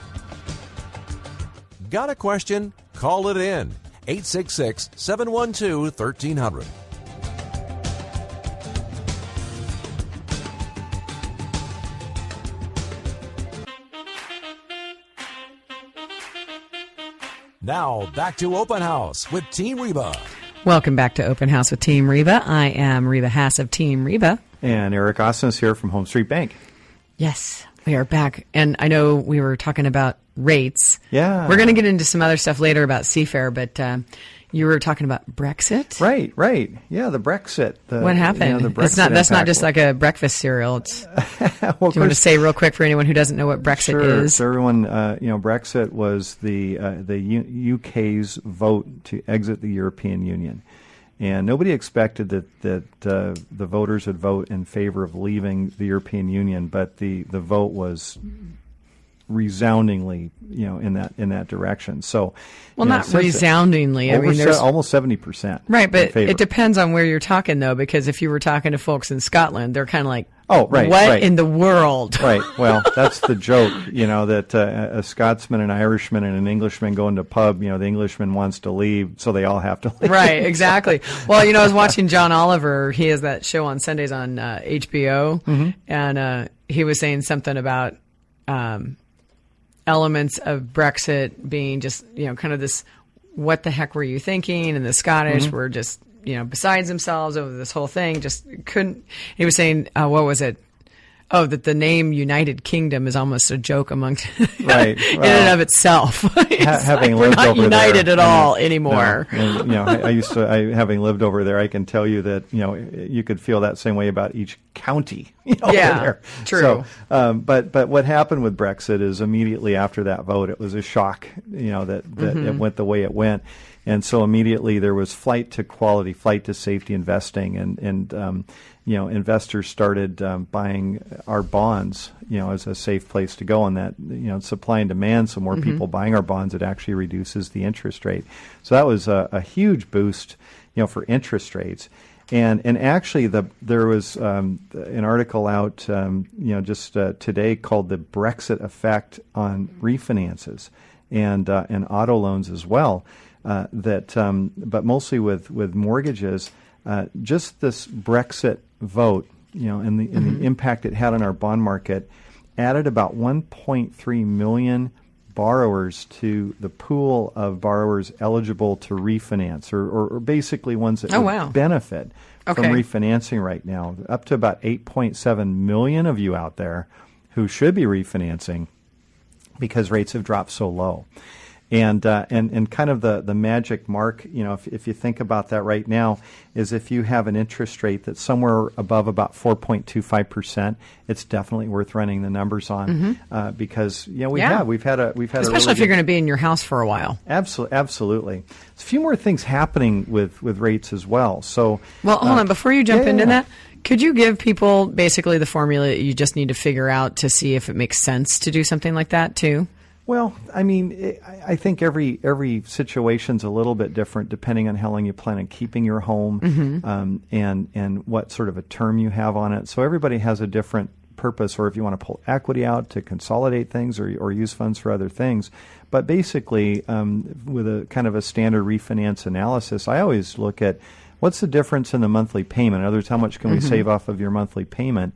Speaker 1: Got a question? Call it in. 866 712 1300. Now, back to Open House with Team Reba.
Speaker 2: Welcome back to Open House with Team Reba. I am Reba Haas of Team Reba.
Speaker 3: And Eric Osnes is here from Home Street Bank.
Speaker 2: Yes, we are back. And I know we were talking about rates.
Speaker 3: Yeah.
Speaker 2: We're going to get into some other stuff later about Seafair, but uh, you were talking about Brexit.
Speaker 3: Right, right. Yeah, the Brexit. The,
Speaker 2: What happened?
Speaker 3: You know, the
Speaker 2: it's not.
Speaker 3: Brexit
Speaker 2: That's not just like a breakfast cereal. It's, do
Speaker 3: well, of
Speaker 2: you want to say real quick for anyone who doesn't know what Brexit
Speaker 3: Sure.
Speaker 2: is?
Speaker 3: So everyone, uh, you know, Brexit was the uh, the U- UK's vote to exit the European Union, and nobody expected that that uh, the voters would vote in favor of leaving the European Union, but the the vote was resoundingly, you know, in that in that direction. So,
Speaker 2: Well,
Speaker 3: know,
Speaker 2: not resoundingly. I mean,
Speaker 3: se-
Speaker 2: there's
Speaker 3: almost seventy percent.
Speaker 2: right, but it depends on where you're talking, though, because if you were talking to folks in Scotland, they're kind of like,
Speaker 3: Oh, right,
Speaker 2: what
Speaker 3: right.
Speaker 2: in the world?"
Speaker 3: Right. Well, that's the joke, you know, that uh, a Scotsman, an Irishman, and an Englishman go into pub. You know, the Englishman wants to leave, so they all have to leave.
Speaker 2: right, exactly. Well, you know, I was watching John Oliver. He has that show on Sundays on uh, HBO,
Speaker 3: Mm-hmm.
Speaker 2: and uh, he was saying something about um, elements of Brexit being just, you know, kind of this what the heck were you thinking? And the Scottish
Speaker 3: Mm-hmm.
Speaker 2: were just, you know, besides themselves over this whole thing, just couldn't. He was saying, uh, what was it? Oh, that the name United Kingdom is almost a joke among
Speaker 3: Right,
Speaker 2: in and of itself. It's
Speaker 3: Ha- having
Speaker 2: like,
Speaker 3: lived
Speaker 2: not
Speaker 3: over
Speaker 2: united
Speaker 3: there,
Speaker 2: at all
Speaker 3: and-
Speaker 2: anymore.
Speaker 3: No, and, you know, I, I used to. I, having lived over there, I can tell you that you know you could feel that same way about each county. You know,
Speaker 2: Yeah, true.
Speaker 3: So, um, but but what happened with Brexit is immediately after that vote, it was a shock. You know that that
Speaker 2: Mm-hmm.
Speaker 3: it went the way it went, and so immediately there was flight to quality, flight to safety investing, and and um, you know investors started um, buying our bonds. You know, as a safe place to go, and that you know supply and demand. So more
Speaker 2: Mm-hmm.
Speaker 3: people buying our bonds, it actually reduces the interest rate. So that was a, a huge boost, you know, for interest rates. And and actually, the there was um, an article out, um, you know, just uh, today called "The Brexit Effect on Refinances and uh, and Auto Loans as well." Uh, that, um, but mostly with with mortgages, uh, just this Brexit vote, you know, and the and the impact it had on our bond market, added about 1.3 million borrowers to the pool of borrowers eligible to refinance, or, or, or basically ones that
Speaker 2: Oh, wow.
Speaker 3: benefit from refinancing right now. Up to about 8.7 million of you out there who should be refinancing because rates have dropped so low. And, uh, and and kind of the, the magic mark, you know, if, if you think about that right now, is if you have an interest rate that's somewhere above about 4.25 percent, it's definitely worth running the numbers on uh, because you know we
Speaker 2: Mm-hmm. Yeah.
Speaker 3: have we've had a we've had
Speaker 2: Especially
Speaker 3: a really
Speaker 2: if you're going to be in your house for a while.
Speaker 3: Absolutely, absolutely. There's a few more things happening with, with rates as well. So,
Speaker 2: Well, hold
Speaker 3: uh,
Speaker 2: on. Before you jump
Speaker 3: yeah,
Speaker 2: into
Speaker 3: yeah.
Speaker 2: that, could you give people basically the formula that you just need to figure out to see if it makes sense to do something like that too?
Speaker 3: Well, I mean, it, I think every every situation's a little bit different depending on how long you plan on keeping your home
Speaker 2: Mm-hmm.
Speaker 3: um, and and what sort of a term you have on it. So everybody has a different purpose, or if you want to pull equity out to consolidate things or or use funds for other things. But basically, um, with a kind of a standard refinance analysis, I always look at what's the difference in the monthly payment. In other words, how much can we save off of your monthly payment?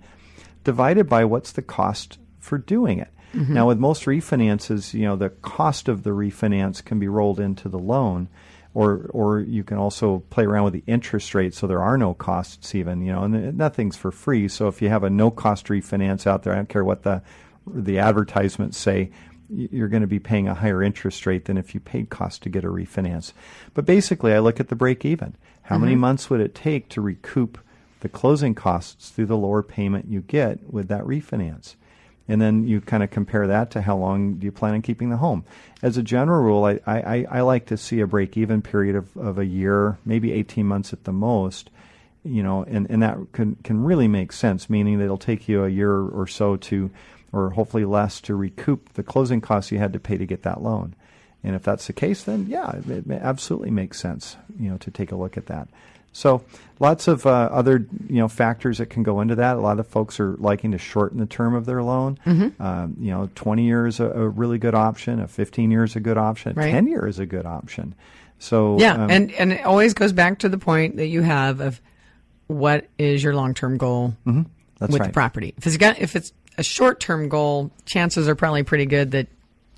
Speaker 3: divided by what's the cost for doing it. Now, with most refinances, you know, the cost of the refinance can be rolled into the loan, or or you can also play around with the interest rate, so there are no costs even, you know, and nothing's for free. So if you have a no cost refinance out there, I don't care what the the advertisements say, you're going to be paying a higher interest rate than if you paid cost to get a refinance. But basically, I look at the break even. How many mm-hmm. months would it take to recoup the closing costs through the lower payment you get with that refinance. And then you kind of compare that to how long do you plan on keeping the home. As a general rule, I, I, I like to see a break even period of, of a year, maybe 18 months at the most. You know, and, and that can, can really make sense, meaning that it'll take you a year or so to, or hopefully less, to recoup the closing costs you had to pay to get that loan. And if that's the case, then yeah, it, it absolutely makes sense, you know, to take a look at that. So lots of uh, other you know factors that can go into that. A lot of folks are liking to shorten the term of their loan.
Speaker 2: Mm-hmm.
Speaker 3: Um, you know, 20 years a, a really good option. A 15 years is a good option.
Speaker 2: Right.
Speaker 3: 10 year is a good option. So
Speaker 2: Yeah,
Speaker 3: um,
Speaker 2: and and it always goes back to the point that you have of what is your long term goal
Speaker 3: Mm-hmm.
Speaker 2: with
Speaker 3: right.
Speaker 2: the property. If it's got if it's a short term goal, chances are probably pretty good that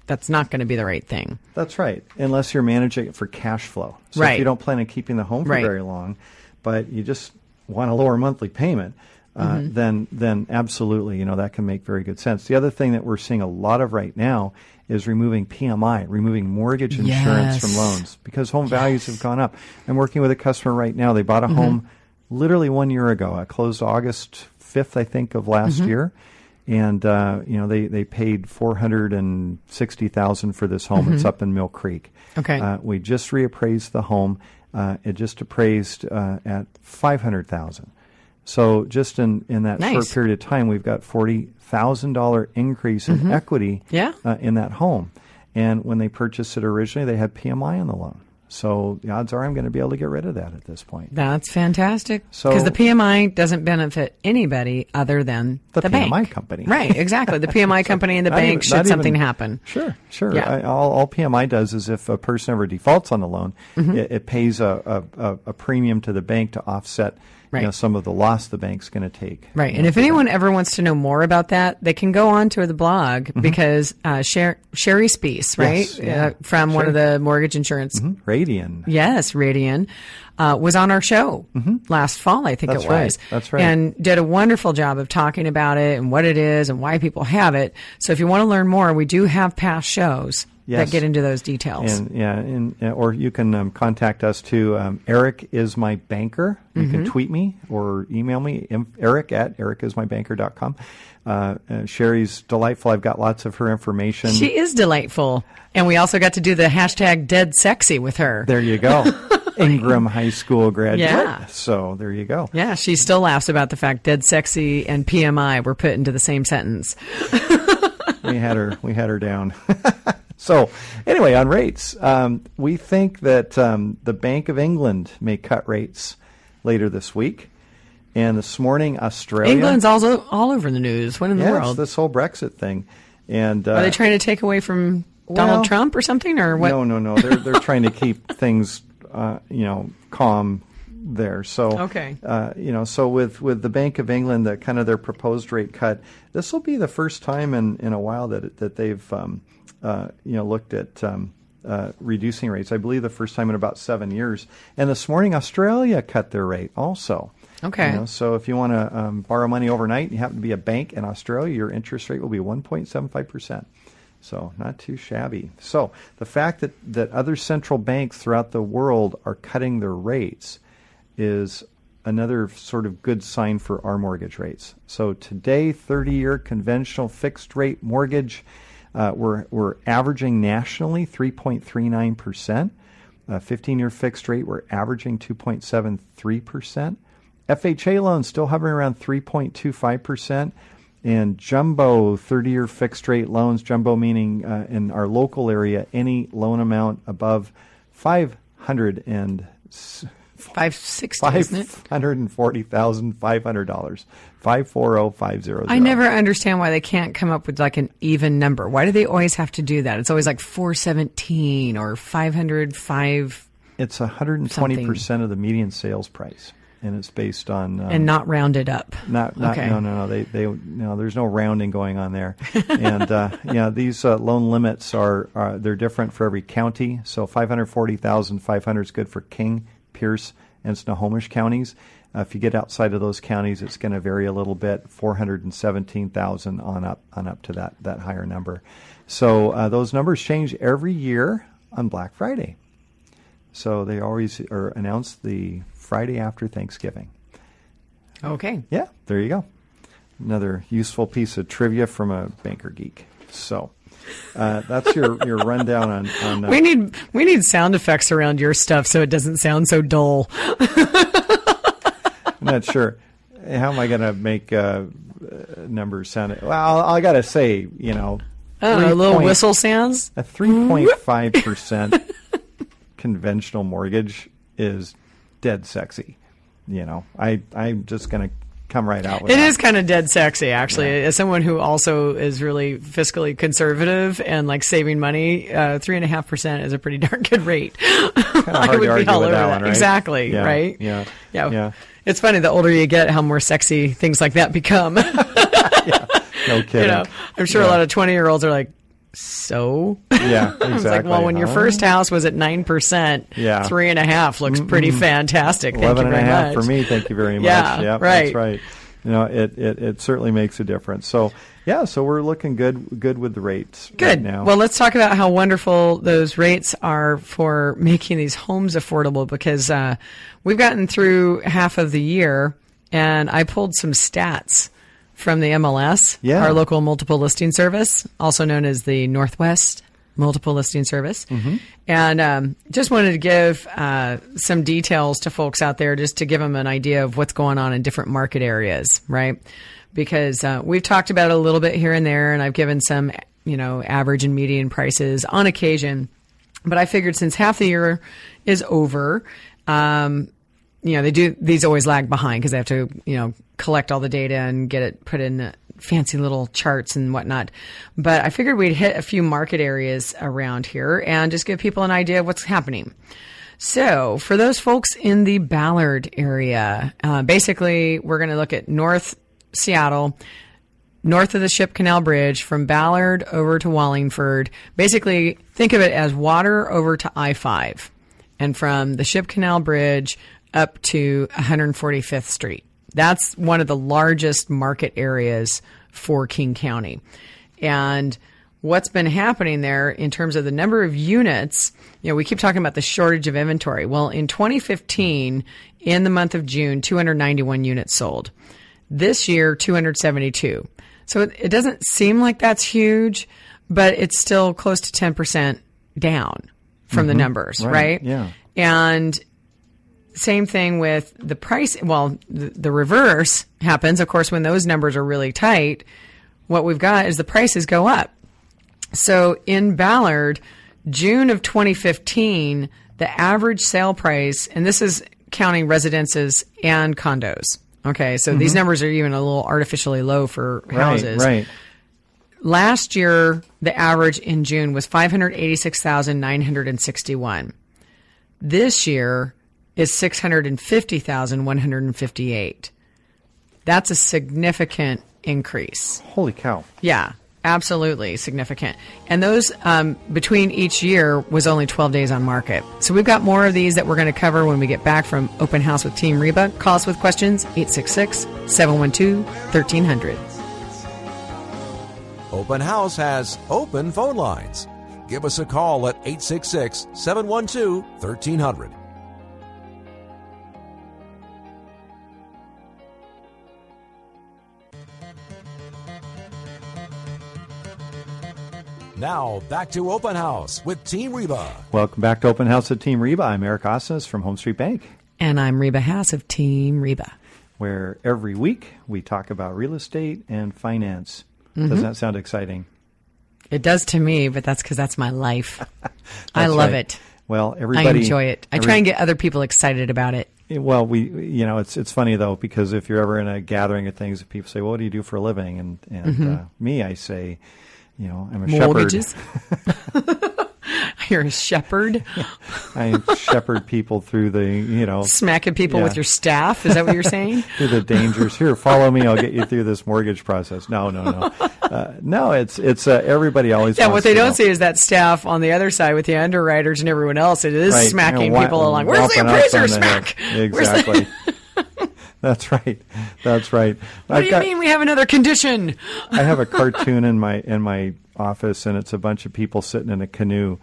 Speaker 2: that's not going to be the right thing.
Speaker 3: That's right, unless you're managing it for cash flow. So if
Speaker 2: Right.
Speaker 3: you don't plan on keeping the home for
Speaker 2: Right.
Speaker 3: very long, but you just want a lower monthly payment, uh,
Speaker 2: Mm-hmm.
Speaker 3: then then absolutely, you know that can make very good sense. The other thing that we're seeing a lot of right now is removing PMI, removing mortgage insurance from loans because home values have gone up. I'm working with a customer right now. They bought a home literally one year ago. I closed August 5th, I think, of last year. And uh, you know they, they paid four hundred and sixty thousand for this home. It's up in Mill Creek.
Speaker 2: Okay.
Speaker 3: Uh, we just reappraised the home. Uh, it just appraised uh, at five hundred thousand. So just in, in that short period of time, we've got forty thousand dollar increase in equity
Speaker 2: Yeah.
Speaker 3: uh, in that home. And when they purchased it originally, they had PMI on the loan. So the odds are I'm going to be able to get rid of that at this point.
Speaker 2: That's fantastic.
Speaker 3: So-
Speaker 2: Because the PMI doesn't benefit anybody other than
Speaker 3: The
Speaker 2: the,
Speaker 3: PMI
Speaker 2: bank.
Speaker 3: company.
Speaker 2: Right, exactly. The PMI company and the bank
Speaker 3: even-
Speaker 2: should something
Speaker 3: even-
Speaker 2: happen.
Speaker 3: Sure, sure.
Speaker 2: Yeah.
Speaker 3: I, all, all PMI does is if a person ever defaults on the loan,
Speaker 2: Mm-hmm.
Speaker 3: it, it pays a, a, a premium to the bank to offset
Speaker 2: Right.
Speaker 3: you know, some of the loss the bank's going to take.
Speaker 2: Right. And if
Speaker 3: for that.
Speaker 2: anyone ever wants to know more about that, they can go on to the blog because uh, Sher- Sherry Spees, right?
Speaker 3: Mm-hmm. Yes, yeah.
Speaker 2: uh, from one of the mortgage insurance.
Speaker 3: Radian.
Speaker 2: Yes, Radian. Uh, was on our show last fall, I think
Speaker 3: Mm-hmm. That's
Speaker 2: it
Speaker 3: right.
Speaker 2: was.
Speaker 3: That's right.
Speaker 2: And did a wonderful job of talking about it and what it is and why people have it. So if you want to learn more, we do have past shows
Speaker 3: Yes.
Speaker 2: that get into those details.
Speaker 3: And yeah, and, or you can um, contact us too. Um, Eric is my banker. You
Speaker 2: Mm-hmm.
Speaker 3: can tweet me or email me, Eric at ericismybanker.com. Uh, uh, Sherry's delightful. I've got lots of her information.
Speaker 2: she is delightful. And we also got to do the hashtag dead sexy with her.
Speaker 3: there you go. Ingraham High School graduate.
Speaker 2: Yeah.
Speaker 3: So there you go.
Speaker 2: Yeah, she still laughs about the fact dead sexy and PMI were put into the same sentence.
Speaker 3: we had her we had her down. so anyway, on rates, um, we think that um, the Bank of England may cut rates later this week, and this morning Australia.
Speaker 2: England's also all over the news. What in the
Speaker 3: yes,
Speaker 2: world?
Speaker 3: this whole Brexit thing, and uh,
Speaker 2: Are they trying to take away from
Speaker 3: well,
Speaker 2: Donald Trump or something, or what?
Speaker 3: No, no, no. They're they're trying to keep things, uh, you know, calm there. So
Speaker 2: Okay.
Speaker 3: uh, you know, so with with the Bank of England, the kind of their proposed rate cut, this will be the first time in in a while that that they've um, uh, you know looked at. Um, uh, reducing rates, I believe the first time in about seven years. And this morning, Australia cut their rate also.
Speaker 2: Okay.
Speaker 3: You know, so if you want to um, borrow money overnight, and you happen to be a bank in Australia, your interest rate will be 1.75 percent. So not too shabby. So the fact that, that other central banks throughout the world are cutting their rates is another sort of good sign for our mortgage rates. So today, 30-year conventional fixed rate mortgage, uh, we're, we're averaging nationally 3.39 percent. Uh, 15-year fixed rate, we're averaging 2.73 percent. FHA loans still hovering around 3.25 percent. And jumbo 30 year fixed rate loans, jumbo meaning uh, in our local area, any loan amount above 500 and
Speaker 2: Five sixty, isn't it?
Speaker 3: Five hundred and forty thousand five hundred dollars. Five four zero five zero.
Speaker 2: I never understand why they can't come up with like an even number. Why do they always have to do that? It's always like 417 or 505
Speaker 3: It's hundred and twenty percent of the median sales price, and it's based on um,
Speaker 2: and not rounded up.
Speaker 3: Not, not
Speaker 2: Okay.
Speaker 3: no, no, no. They, they, no. There's no rounding going on there. and uh, yeah, these uh, loan limits are, are they're different for every county. So 540,500 is good for King, Pierce, and Snohomish counties. Uh, if you get outside of those counties, it's going to vary a little bit. 417,000 on up, on up to that that higher number. So uh, those numbers change every year on Black Friday. So they always are announced the Friday after Thanksgiving.
Speaker 2: Okay.
Speaker 3: Yeah, there you go. Another useful piece of trivia from a banker geek. So uh, that's your, your rundown on. on uh,
Speaker 2: We need we need sound effects around your stuff so it doesn't sound so dull.
Speaker 3: I'm not sure. How am I going to make uh, uh, numbers sound? Well, I got to say, you know,
Speaker 2: I don't know,
Speaker 3: three
Speaker 2: little
Speaker 3: point-
Speaker 2: whistle sounds.
Speaker 3: A 3.5% conventional mortgage is dead sexy. You know, I, I'm just going to come right out with
Speaker 2: It
Speaker 3: that.
Speaker 2: is kind of dead sexy, actually. As someone who also is really fiscally conservative and like saving money, uh, three and a half percent is a pretty darn good rate. I would be all over
Speaker 3: that
Speaker 2: that.
Speaker 3: one, right?
Speaker 2: Exactly.
Speaker 3: Yeah,
Speaker 2: Right.
Speaker 3: yeah,
Speaker 2: Yeah.
Speaker 3: yeah.
Speaker 2: It's funny. The older you get, how more sexy things like that become.
Speaker 3: No kidding.
Speaker 2: you know, I'm sure a lot of 20 year olds are like, so.
Speaker 3: Yeah, exactly.
Speaker 2: It's like, well, when your first house was at nine percent,
Speaker 3: Yeah.
Speaker 2: three and a half looks pretty fantastic. Thank you
Speaker 3: and a half
Speaker 2: much.
Speaker 3: for me. Thank you very much.
Speaker 2: Yeah,
Speaker 3: Yep,
Speaker 2: right.
Speaker 3: That's right. You know, it, it, it certainly makes a difference. So yeah, so we're looking good good with the rates right
Speaker 2: Good.
Speaker 3: now.
Speaker 2: Well, let's talk about how wonderful those rates are for making these homes affordable because uh, we've gotten through half of the year and I pulled some stats from the MLS,
Speaker 3: Yeah.
Speaker 2: our local multiple listing service, also known as the Northwest Multiple Listing Service.
Speaker 3: Mm-hmm.
Speaker 2: And um, just wanted to give uh, some details to folks out there just to give them an idea of what's going on in different market areas, right? Because uh, we've talked about it a little bit here and there, and I've given some, you know, average and median prices on occasion. But I figured since half the year is over, um, you know, they do, these always lag behind because they have to, you know, collect all the data and get it put in uh, fancy little charts and whatnot. But I figured we'd hit a few market areas around here and just give people an idea of what's happening. So, for those folks in the Ballard area, uh, basically, we're going to look at North Seattle, north of the Ship Canal Bridge, from Ballard over to Wallingford. Basically, think of it as water over to I 5, and from the Ship Canal Bridge up to 145th Street. That's one of the largest market areas for King County. And what's been happening there in terms of the number of units, you know, we keep talking about the shortage of inventory. Well, in 2015, in the month of June, 291 units sold. This year, 272. So it, it doesn't seem like that's huge, but it's still close to 10% down from the mm-hmm. numbers,
Speaker 3: Right,
Speaker 2: right?
Speaker 3: yeah.
Speaker 2: And same thing with the price. Well, the, the reverse happens, of course, when those numbers are really tight. What we've got is the prices go up. So in Ballard, June of 2015, the average sale price, and this is counting residences and condos. Okay, so these mm-hmm. numbers are even a little artificially low for houses.
Speaker 3: Right, right.
Speaker 2: Last year, the average in June was 586,961. This year is 650,158. That's a significant increase.
Speaker 3: Holy cow.
Speaker 2: Yeah, absolutely significant. And those um, between each year was only 12 days on market. So we've got more of these that we're going to cover when we get back from Open House with Team Reba. Call us with questions 866 712 1300.
Speaker 1: Open House has open phone lines. Give us a call at 866 712 1300. Now, back to Open House with Team Reba.
Speaker 3: Welcome back to Open House with Team Reba. I'm Eric Osnes from HomeStreet Bank.
Speaker 2: And I'm Reba Haas of Team Reba.
Speaker 3: where every week we talk about real estate and finance.
Speaker 2: Mm-hmm.
Speaker 3: Doesn't that sound exciting?
Speaker 2: It does to me, but that's because that's my life. I love
Speaker 3: right.
Speaker 2: it.
Speaker 3: Well,
Speaker 2: I
Speaker 3: everybody
Speaker 2: enjoy it. I
Speaker 3: every-
Speaker 2: try and get other people excited about it.
Speaker 3: Well, we, you know, it's it's funny though because if you're ever in a gathering of things, people say, well, "What do you do for a living?" and and uh, me, I say, you know, I'm a shepherd.
Speaker 2: You're a shepherd,
Speaker 3: I shepherd people through the, you know,
Speaker 2: smacking people
Speaker 3: Yeah.
Speaker 2: with your staff. Is that what you're saying?
Speaker 3: through the dangers. Here, follow me. I'll get you through this mortgage process. No, no, no, uh, no. It's it's uh, everybody always.
Speaker 2: Yeah, what they don't
Speaker 3: know.
Speaker 2: see is that staff on the other side with the underwriters and everyone else. It is
Speaker 3: Right,
Speaker 2: smacking
Speaker 3: you know,
Speaker 2: people along. Where's the appraiser? Smack. the-
Speaker 3: Exactly. That's right. That's right.
Speaker 2: what do you mean we have another condition?
Speaker 3: I have a cartoon in my in my office, and it's a bunch of people sitting in a canoe,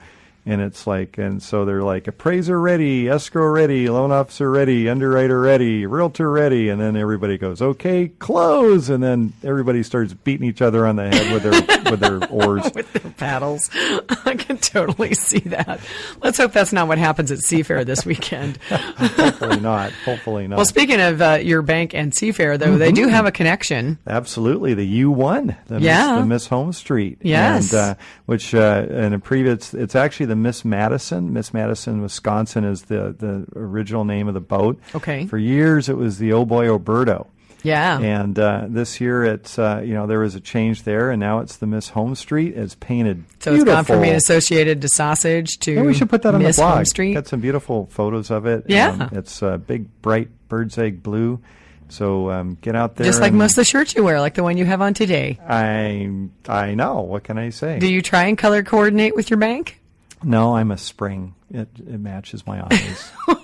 Speaker 3: and it's like, and so they're like appraiser ready, escrow ready, loan officer ready, underwriter ready, realtor ready, and then everybody goes, okay, close, and then everybody starts beating each other on the head with their with their oars.
Speaker 2: with their paddles. I can totally see that. Let's hope that's not what happens at Seafair this weekend.
Speaker 3: Hopefully not. Hopefully not.
Speaker 2: Well, speaking of uh, your bank and Seafair, though, they do have a connection.
Speaker 3: Absolutely, the U one, the
Speaker 2: Yeah.
Speaker 3: Miss, the Miss HomeStreet,
Speaker 2: Yes.
Speaker 3: and uh, which uh, in a previous, it's actually the Miss Madison. Miss Madison, Wisconsin, is the the original name of the boat.
Speaker 2: Okay.
Speaker 3: For years, it was the Oh Boy Oberto.
Speaker 2: Yeah.
Speaker 3: And uh, this year, it's uh, you know there was a change there, and now it's the Miss HomeStreet. It's painted
Speaker 2: so
Speaker 3: beautiful.
Speaker 2: it's gone from being associated to sausage to
Speaker 3: we should put that on
Speaker 2: Miss
Speaker 3: the blog.
Speaker 2: HomeStreet.
Speaker 3: Got some beautiful photos of it.
Speaker 2: Yeah.
Speaker 3: Um, it's uh, big, bright bird's egg blue. So um, get out there.
Speaker 2: Just like most of the shirts you wear, like the one you have on today.
Speaker 3: I I know. What can I say?
Speaker 2: Do you try and color coordinate with your bank?
Speaker 3: No, I'm a spring. It it matches my eyes.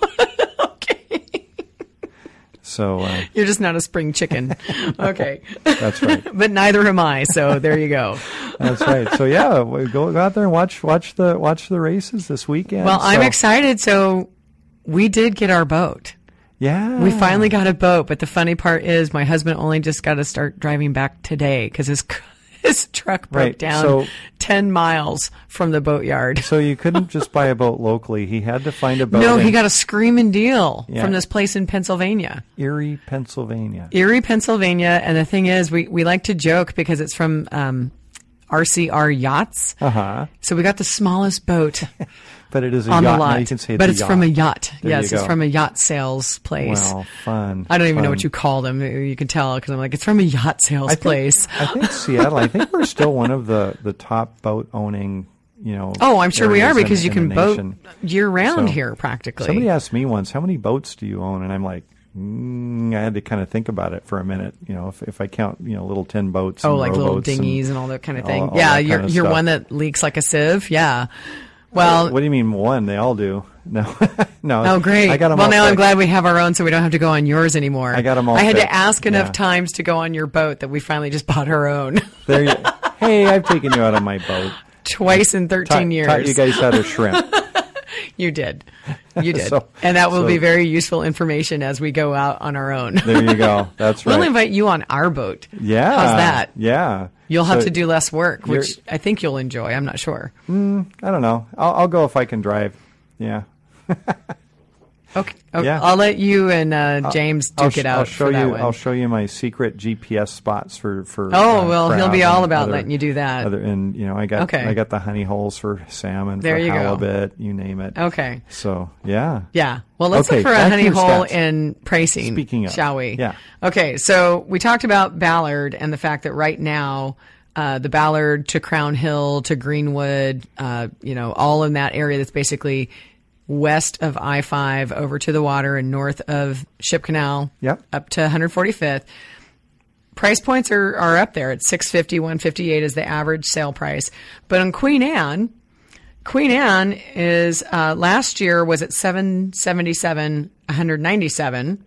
Speaker 2: Okay.
Speaker 3: so uh,
Speaker 2: You're just not a spring chicken. okay.
Speaker 3: that's right.
Speaker 2: but neither am I, so there you go.
Speaker 3: That's right. So yeah, go, go out there and watch watch the watch the races this weekend.
Speaker 2: Well, I'm excited. So we did get our boat.
Speaker 3: Yeah,
Speaker 2: We finally got a boat, but the funny part is my husband only just got to start driving back today because his his truck broke
Speaker 3: Right,
Speaker 2: down
Speaker 3: so-
Speaker 2: ten miles from the boatyard.
Speaker 3: So you couldn't just buy a boat locally. He had to find a boat.
Speaker 2: No, he got a screaming deal
Speaker 3: Yeah.
Speaker 2: from this place in Pennsylvania,
Speaker 3: Erie, Pennsylvania.
Speaker 2: Erie, Pennsylvania. And the thing is, we we like to joke because it's from um, RCR Yachts.
Speaker 3: Uh huh.
Speaker 2: So we got the smallest boat
Speaker 3: But it is a
Speaker 2: on
Speaker 3: yacht.
Speaker 2: the lot,
Speaker 3: can say
Speaker 2: but it's from a
Speaker 3: yacht. There
Speaker 2: yes, it's from a yacht sales place.
Speaker 3: Wow, fun.
Speaker 2: I don't even know what you call them. You can tell because I'm like, it's from a yacht sales
Speaker 3: I think,
Speaker 2: place.
Speaker 3: I think Seattle. I think we're still one of the the top boat owning. You know.
Speaker 2: Oh, I'm sure we are
Speaker 3: areas in-
Speaker 2: because you can boat year round
Speaker 3: So,
Speaker 2: here practically.
Speaker 3: Somebody asked me once, "How many boats do you own?" And I'm like, mm, I had to kind of think about it for a minute. You know, if, if I count, you know, little tin boats.
Speaker 2: oh,
Speaker 3: and
Speaker 2: like little
Speaker 3: rowboats and-
Speaker 2: dinghies and, all that kind of thing.
Speaker 3: all
Speaker 2: yeah,
Speaker 3: that
Speaker 2: you're you're
Speaker 3: stuff.
Speaker 2: one that leaks like a sieve. Yeah. Well,
Speaker 3: what do you mean one? They all do. No, no.
Speaker 2: Oh, great.
Speaker 3: I got 'em
Speaker 2: well,
Speaker 3: all
Speaker 2: now I'm glad we have our own so we don't have to go on yours anymore.
Speaker 3: I got them all
Speaker 2: I had to ask enough
Speaker 3: Yeah.
Speaker 2: times to go on your boat that we finally just bought our own
Speaker 3: There you, hey, I've taken you out on my boat.
Speaker 2: twice in 13
Speaker 3: Taught,
Speaker 2: years.
Speaker 3: taught you guys how to shrimp.
Speaker 2: You did. You did.
Speaker 3: So-
Speaker 2: and that will
Speaker 3: so-
Speaker 2: be very useful information as we go out on our own.
Speaker 3: There you go. That's right.
Speaker 2: We'll invite you on our boat.
Speaker 3: yeah.
Speaker 2: How's that?
Speaker 3: Yeah.
Speaker 2: You'll have
Speaker 3: So-
Speaker 2: to do less work, which I think you'll enjoy. I'm not sure.
Speaker 3: Hmm, I don't know. I'll, I'll go if I can drive. Yeah.
Speaker 2: Okay. okay.
Speaker 3: Yeah.
Speaker 2: I'll let you and uh, James
Speaker 3: I'll
Speaker 2: duke
Speaker 3: sh-
Speaker 2: it out
Speaker 3: I'll show
Speaker 2: for that
Speaker 3: you.
Speaker 2: one.
Speaker 3: I'll show you my secret GPS spots for for.
Speaker 2: Oh,
Speaker 3: uh,
Speaker 2: well, he'll be all about
Speaker 3: other-
Speaker 2: letting you do that.
Speaker 3: Other, and you know, I got
Speaker 2: Okay.
Speaker 3: I got the honey holes for salmon,
Speaker 2: There
Speaker 3: for
Speaker 2: you go.
Speaker 3: halibut, you name it.
Speaker 2: okay.
Speaker 3: So yeah.
Speaker 2: Yeah. Well, let's
Speaker 3: Okay,
Speaker 2: look for a honey hole
Speaker 3: stats.
Speaker 2: in pricing.
Speaker 3: Speaking of,
Speaker 2: shall we?
Speaker 3: yeah.
Speaker 2: Okay. So we talked about Ballard and the fact that right now, uh, the Ballard to Crown Hill to Greenwood, uh, you know, all in that area that's basically west of I 5 over to the water and north of Ship Canal
Speaker 3: Yep.
Speaker 2: up to 145th. Price points are, are up there at 650, 158 is the average sale price. But on Queen Anne, Queen Anne is uh, last year was at 777, 197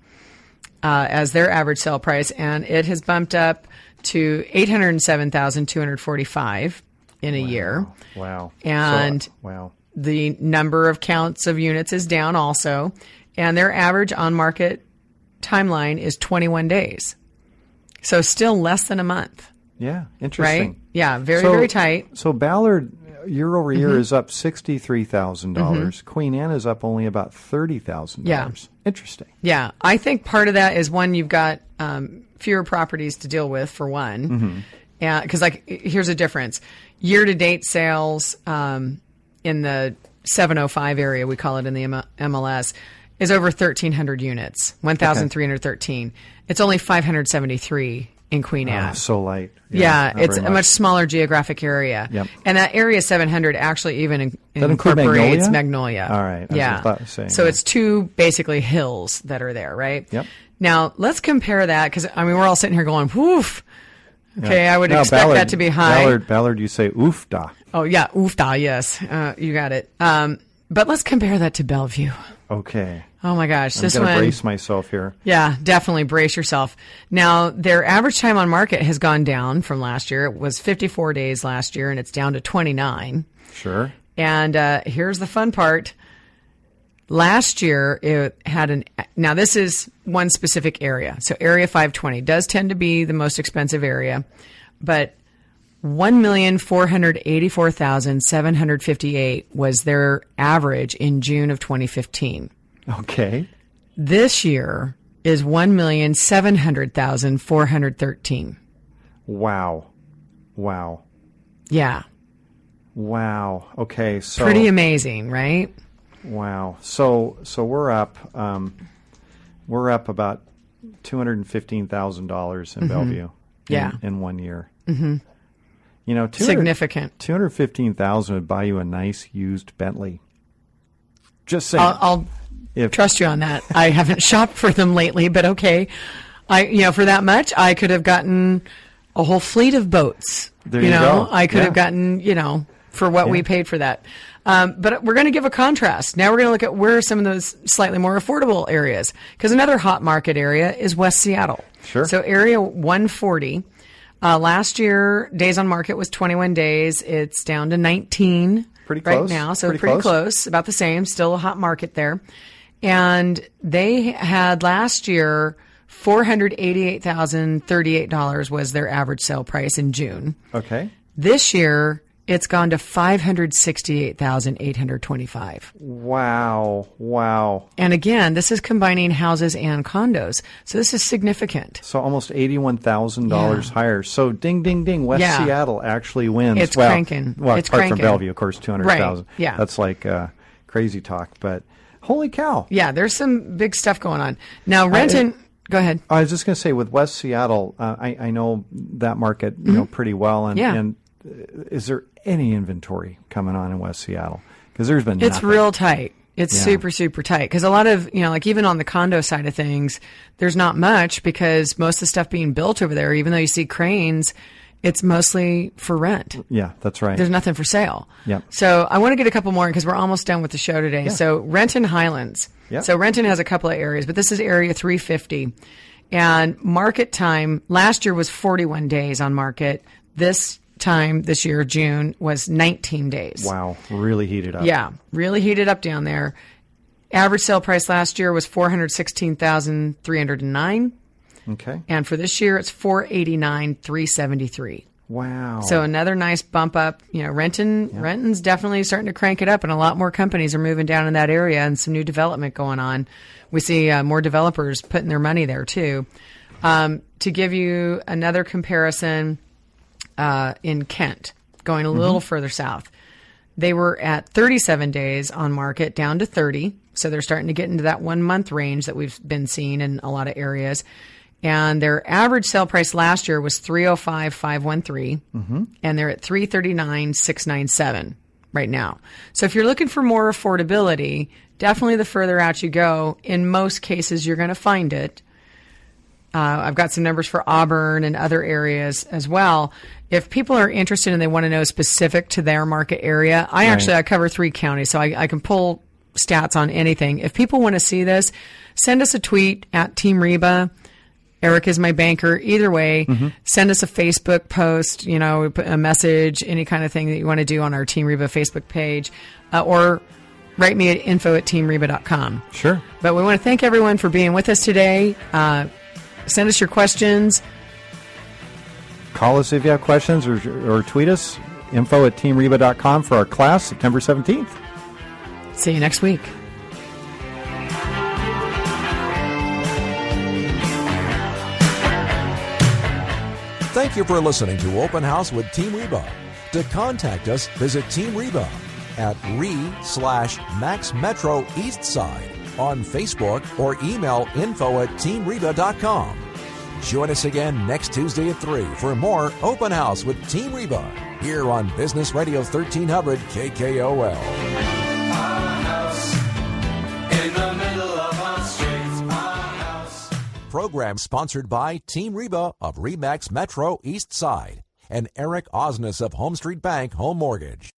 Speaker 2: uh, as their average sale price, and it has bumped up to 807,245 in a year.
Speaker 3: Wow.
Speaker 2: And-
Speaker 3: So, wow.
Speaker 2: The number of counts of units is down also, and their average on market timeline is 21 days. So still less than a month,
Speaker 3: Yeah. Interesting.
Speaker 2: right? Yeah, very,
Speaker 3: So-
Speaker 2: very tight.
Speaker 3: So Ballard, year over year
Speaker 2: Mm-hmm.
Speaker 3: is up sixty three dollars. Queen Anne is up only about thirty thousand
Speaker 2: Yeah.
Speaker 3: dollars. Interesting.
Speaker 2: Yeah, I think part of that is one you've got um, fewer properties to deal with for one, because like here's a difference: year to date sales um, in the 705 area, we call it in the M- MLS, is over 1,300 units, 1,313. It's only 573 in Queen Anne.
Speaker 3: Ah, so light.
Speaker 2: Yeah,
Speaker 3: not
Speaker 2: it's a much smaller geographic area.
Speaker 3: Yep.
Speaker 2: And that area 700 actually even in, incorporates
Speaker 3: Magnolia?
Speaker 2: Magnolia.
Speaker 3: All right, I
Speaker 2: Yeah.
Speaker 3: about to say,
Speaker 2: so
Speaker 3: yeah.
Speaker 2: it's two basically hills that are there, right?
Speaker 3: Yep.
Speaker 2: Now let's compare that because I mean we're all sitting here going, "Woof." Okay, I would
Speaker 3: Now,
Speaker 2: expect
Speaker 3: Ballard-
Speaker 2: that to be high.
Speaker 3: Ballard, Ballard, you say oof da.
Speaker 2: Oh yeah, oofda, yes, uh, you got it. Um, but let's compare that to Bellevue.
Speaker 3: Okay.
Speaker 2: Oh my gosh,
Speaker 3: I'm
Speaker 2: this one.
Speaker 3: brace myself here.
Speaker 2: Yeah, definitely brace yourself. Now, their average time on market has gone down from last year. It was 54 days last year, and it's down to 29.
Speaker 3: Sure.
Speaker 2: And uh, here's the fun part. Last year, it had an. Now, this is one specific area. So, Area 520 does tend to be the most expensive area, but 1,484,758 was their average in June of 2015.
Speaker 3: Okay.
Speaker 2: This year is 1,700,413.
Speaker 3: Wow. Wow.
Speaker 2: Yeah.
Speaker 3: Wow. Okay. So
Speaker 2: Pretty amazing, right?
Speaker 3: Wow. So so we're up um, we're up about two hundred and fifteen thousand dollars in Bellevue.
Speaker 2: Mm-hmm. Yeah.
Speaker 3: In, in one year. Mm-hmm. You know,
Speaker 2: Significant.
Speaker 3: Two hundred fifteen thousand would buy you a nice used Bentley. Just saying.
Speaker 2: I'll, I'll
Speaker 3: if
Speaker 2: trust you on that. I haven't shopped for them lately, but okay. I, you know, for that much, I could have gotten a whole fleet of boats.
Speaker 3: There
Speaker 2: you
Speaker 3: you
Speaker 2: know,
Speaker 3: go.
Speaker 2: I could
Speaker 3: Yeah.
Speaker 2: have gotten, you know, for what we paid for that. Um, but we're going to give a contrast. Now we're going to look at where are some of those slightly more affordable areas. Because another hot market area is West Seattle.
Speaker 3: Sure.
Speaker 2: So area 140. Uh, last year, days on market was 21 days. It's down to 19
Speaker 3: Pretty
Speaker 2: right now. So
Speaker 3: Pretty
Speaker 2: pretty,
Speaker 3: close.
Speaker 2: close, about the same. Still a hot market there. And they had last year $488,038 was their average sale price in June.
Speaker 3: okay.
Speaker 2: This year, it's gone to 568,825.
Speaker 3: Wow. Wow.
Speaker 2: And again, this is combining houses and condos. So this is significant.
Speaker 3: So almost eighty-one thousand dollars higher. So ding, ding, ding. West
Speaker 2: Yeah.
Speaker 3: Seattle actually wins.
Speaker 2: It's
Speaker 3: well,
Speaker 2: cranking.
Speaker 3: Well,
Speaker 2: It's
Speaker 3: apart from
Speaker 2: cranking.
Speaker 3: Bellevue, of course, two hundred thousand.
Speaker 2: Right. Yeah.
Speaker 3: That's like uh, crazy talk. But holy cow!
Speaker 2: Yeah, there's some big stuff going on. Now, Renton, go ahead.
Speaker 3: I was just going to say with West Seattle, uh, I, I know that market you know pretty well, and,
Speaker 2: Mm-hmm. Yeah.
Speaker 3: and is there any inventory coming on in West Seattle? Because there's been
Speaker 2: It's
Speaker 3: nothing.
Speaker 2: real tight. It's
Speaker 3: Yeah.
Speaker 2: super, super tight. Because a lot of, you know, like even on the condo side of things, there's not much because most of the stuff being built over there, even though you see cranes, it's mostly for rent.
Speaker 3: Yeah, that's right.
Speaker 2: There's nothing for sale.
Speaker 3: Yep.
Speaker 2: So I want to get a couple more because we're almost done with the show today. So Renton Highlands.
Speaker 3: Yep.
Speaker 2: So Renton has a couple of areas, but this is area 350. And market time last year was 41 days on market. This time this year, June, was 19 days.
Speaker 3: wow, really heated up.
Speaker 2: Yeah, really heated up down there. Average sale price last year was 416,309
Speaker 3: Okay.
Speaker 2: and for this year it's 489,373.
Speaker 3: Wow.
Speaker 2: So another nice bump up. You know, Renton Renton's definitely starting to crank it up, and a lot more companies are moving down in that area, and some new development going on. We see uh, more developers putting their money there too. Um, to give you another comparison, uh, in Kent, going a little further south, they were at 37 days on market, down to 30. So they're starting to get into that one month range that we've been seeing in a lot of areas. And their average sale price last year was 305,513, and they're at 339,697 right now. So if you're looking for more affordability, definitely the further out you go, in most cases you're going to find it. Uh, I've got some numbers for Auburn and other areas as well. If people are interested and they want to know specific to their market area, I actually I cover three counties, so I, I can pull stats on anything. If people want to see this, send us a tweet at Team Reba. Eric is my banker. Either way, send us a Facebook post, you know, a message, any kind of thing that you want to do on our Team Reba Facebook page, uh, or write me at info at teamreba.com.
Speaker 3: sure.
Speaker 2: But we want to thank everyone for being with us today. Uh, send us your questions.
Speaker 3: Call us if you have questions or, or tweet us. info at teamreba.com for our class September 17th.
Speaker 2: See you next week.
Speaker 1: Thank you for listening to Open House with Team Reba. To contact us, visit Team Reba at re slash Max Metro East Side on Facebook or email info at teamreba.com. Join us again next Tuesday at 3 for more Open House with Team Reba here on Business Radio 1300 KKOL. Program sponsored by Team Reba of Remax Metro East Side and Eric Osnes of HomeStreet Bank Home Mortgage.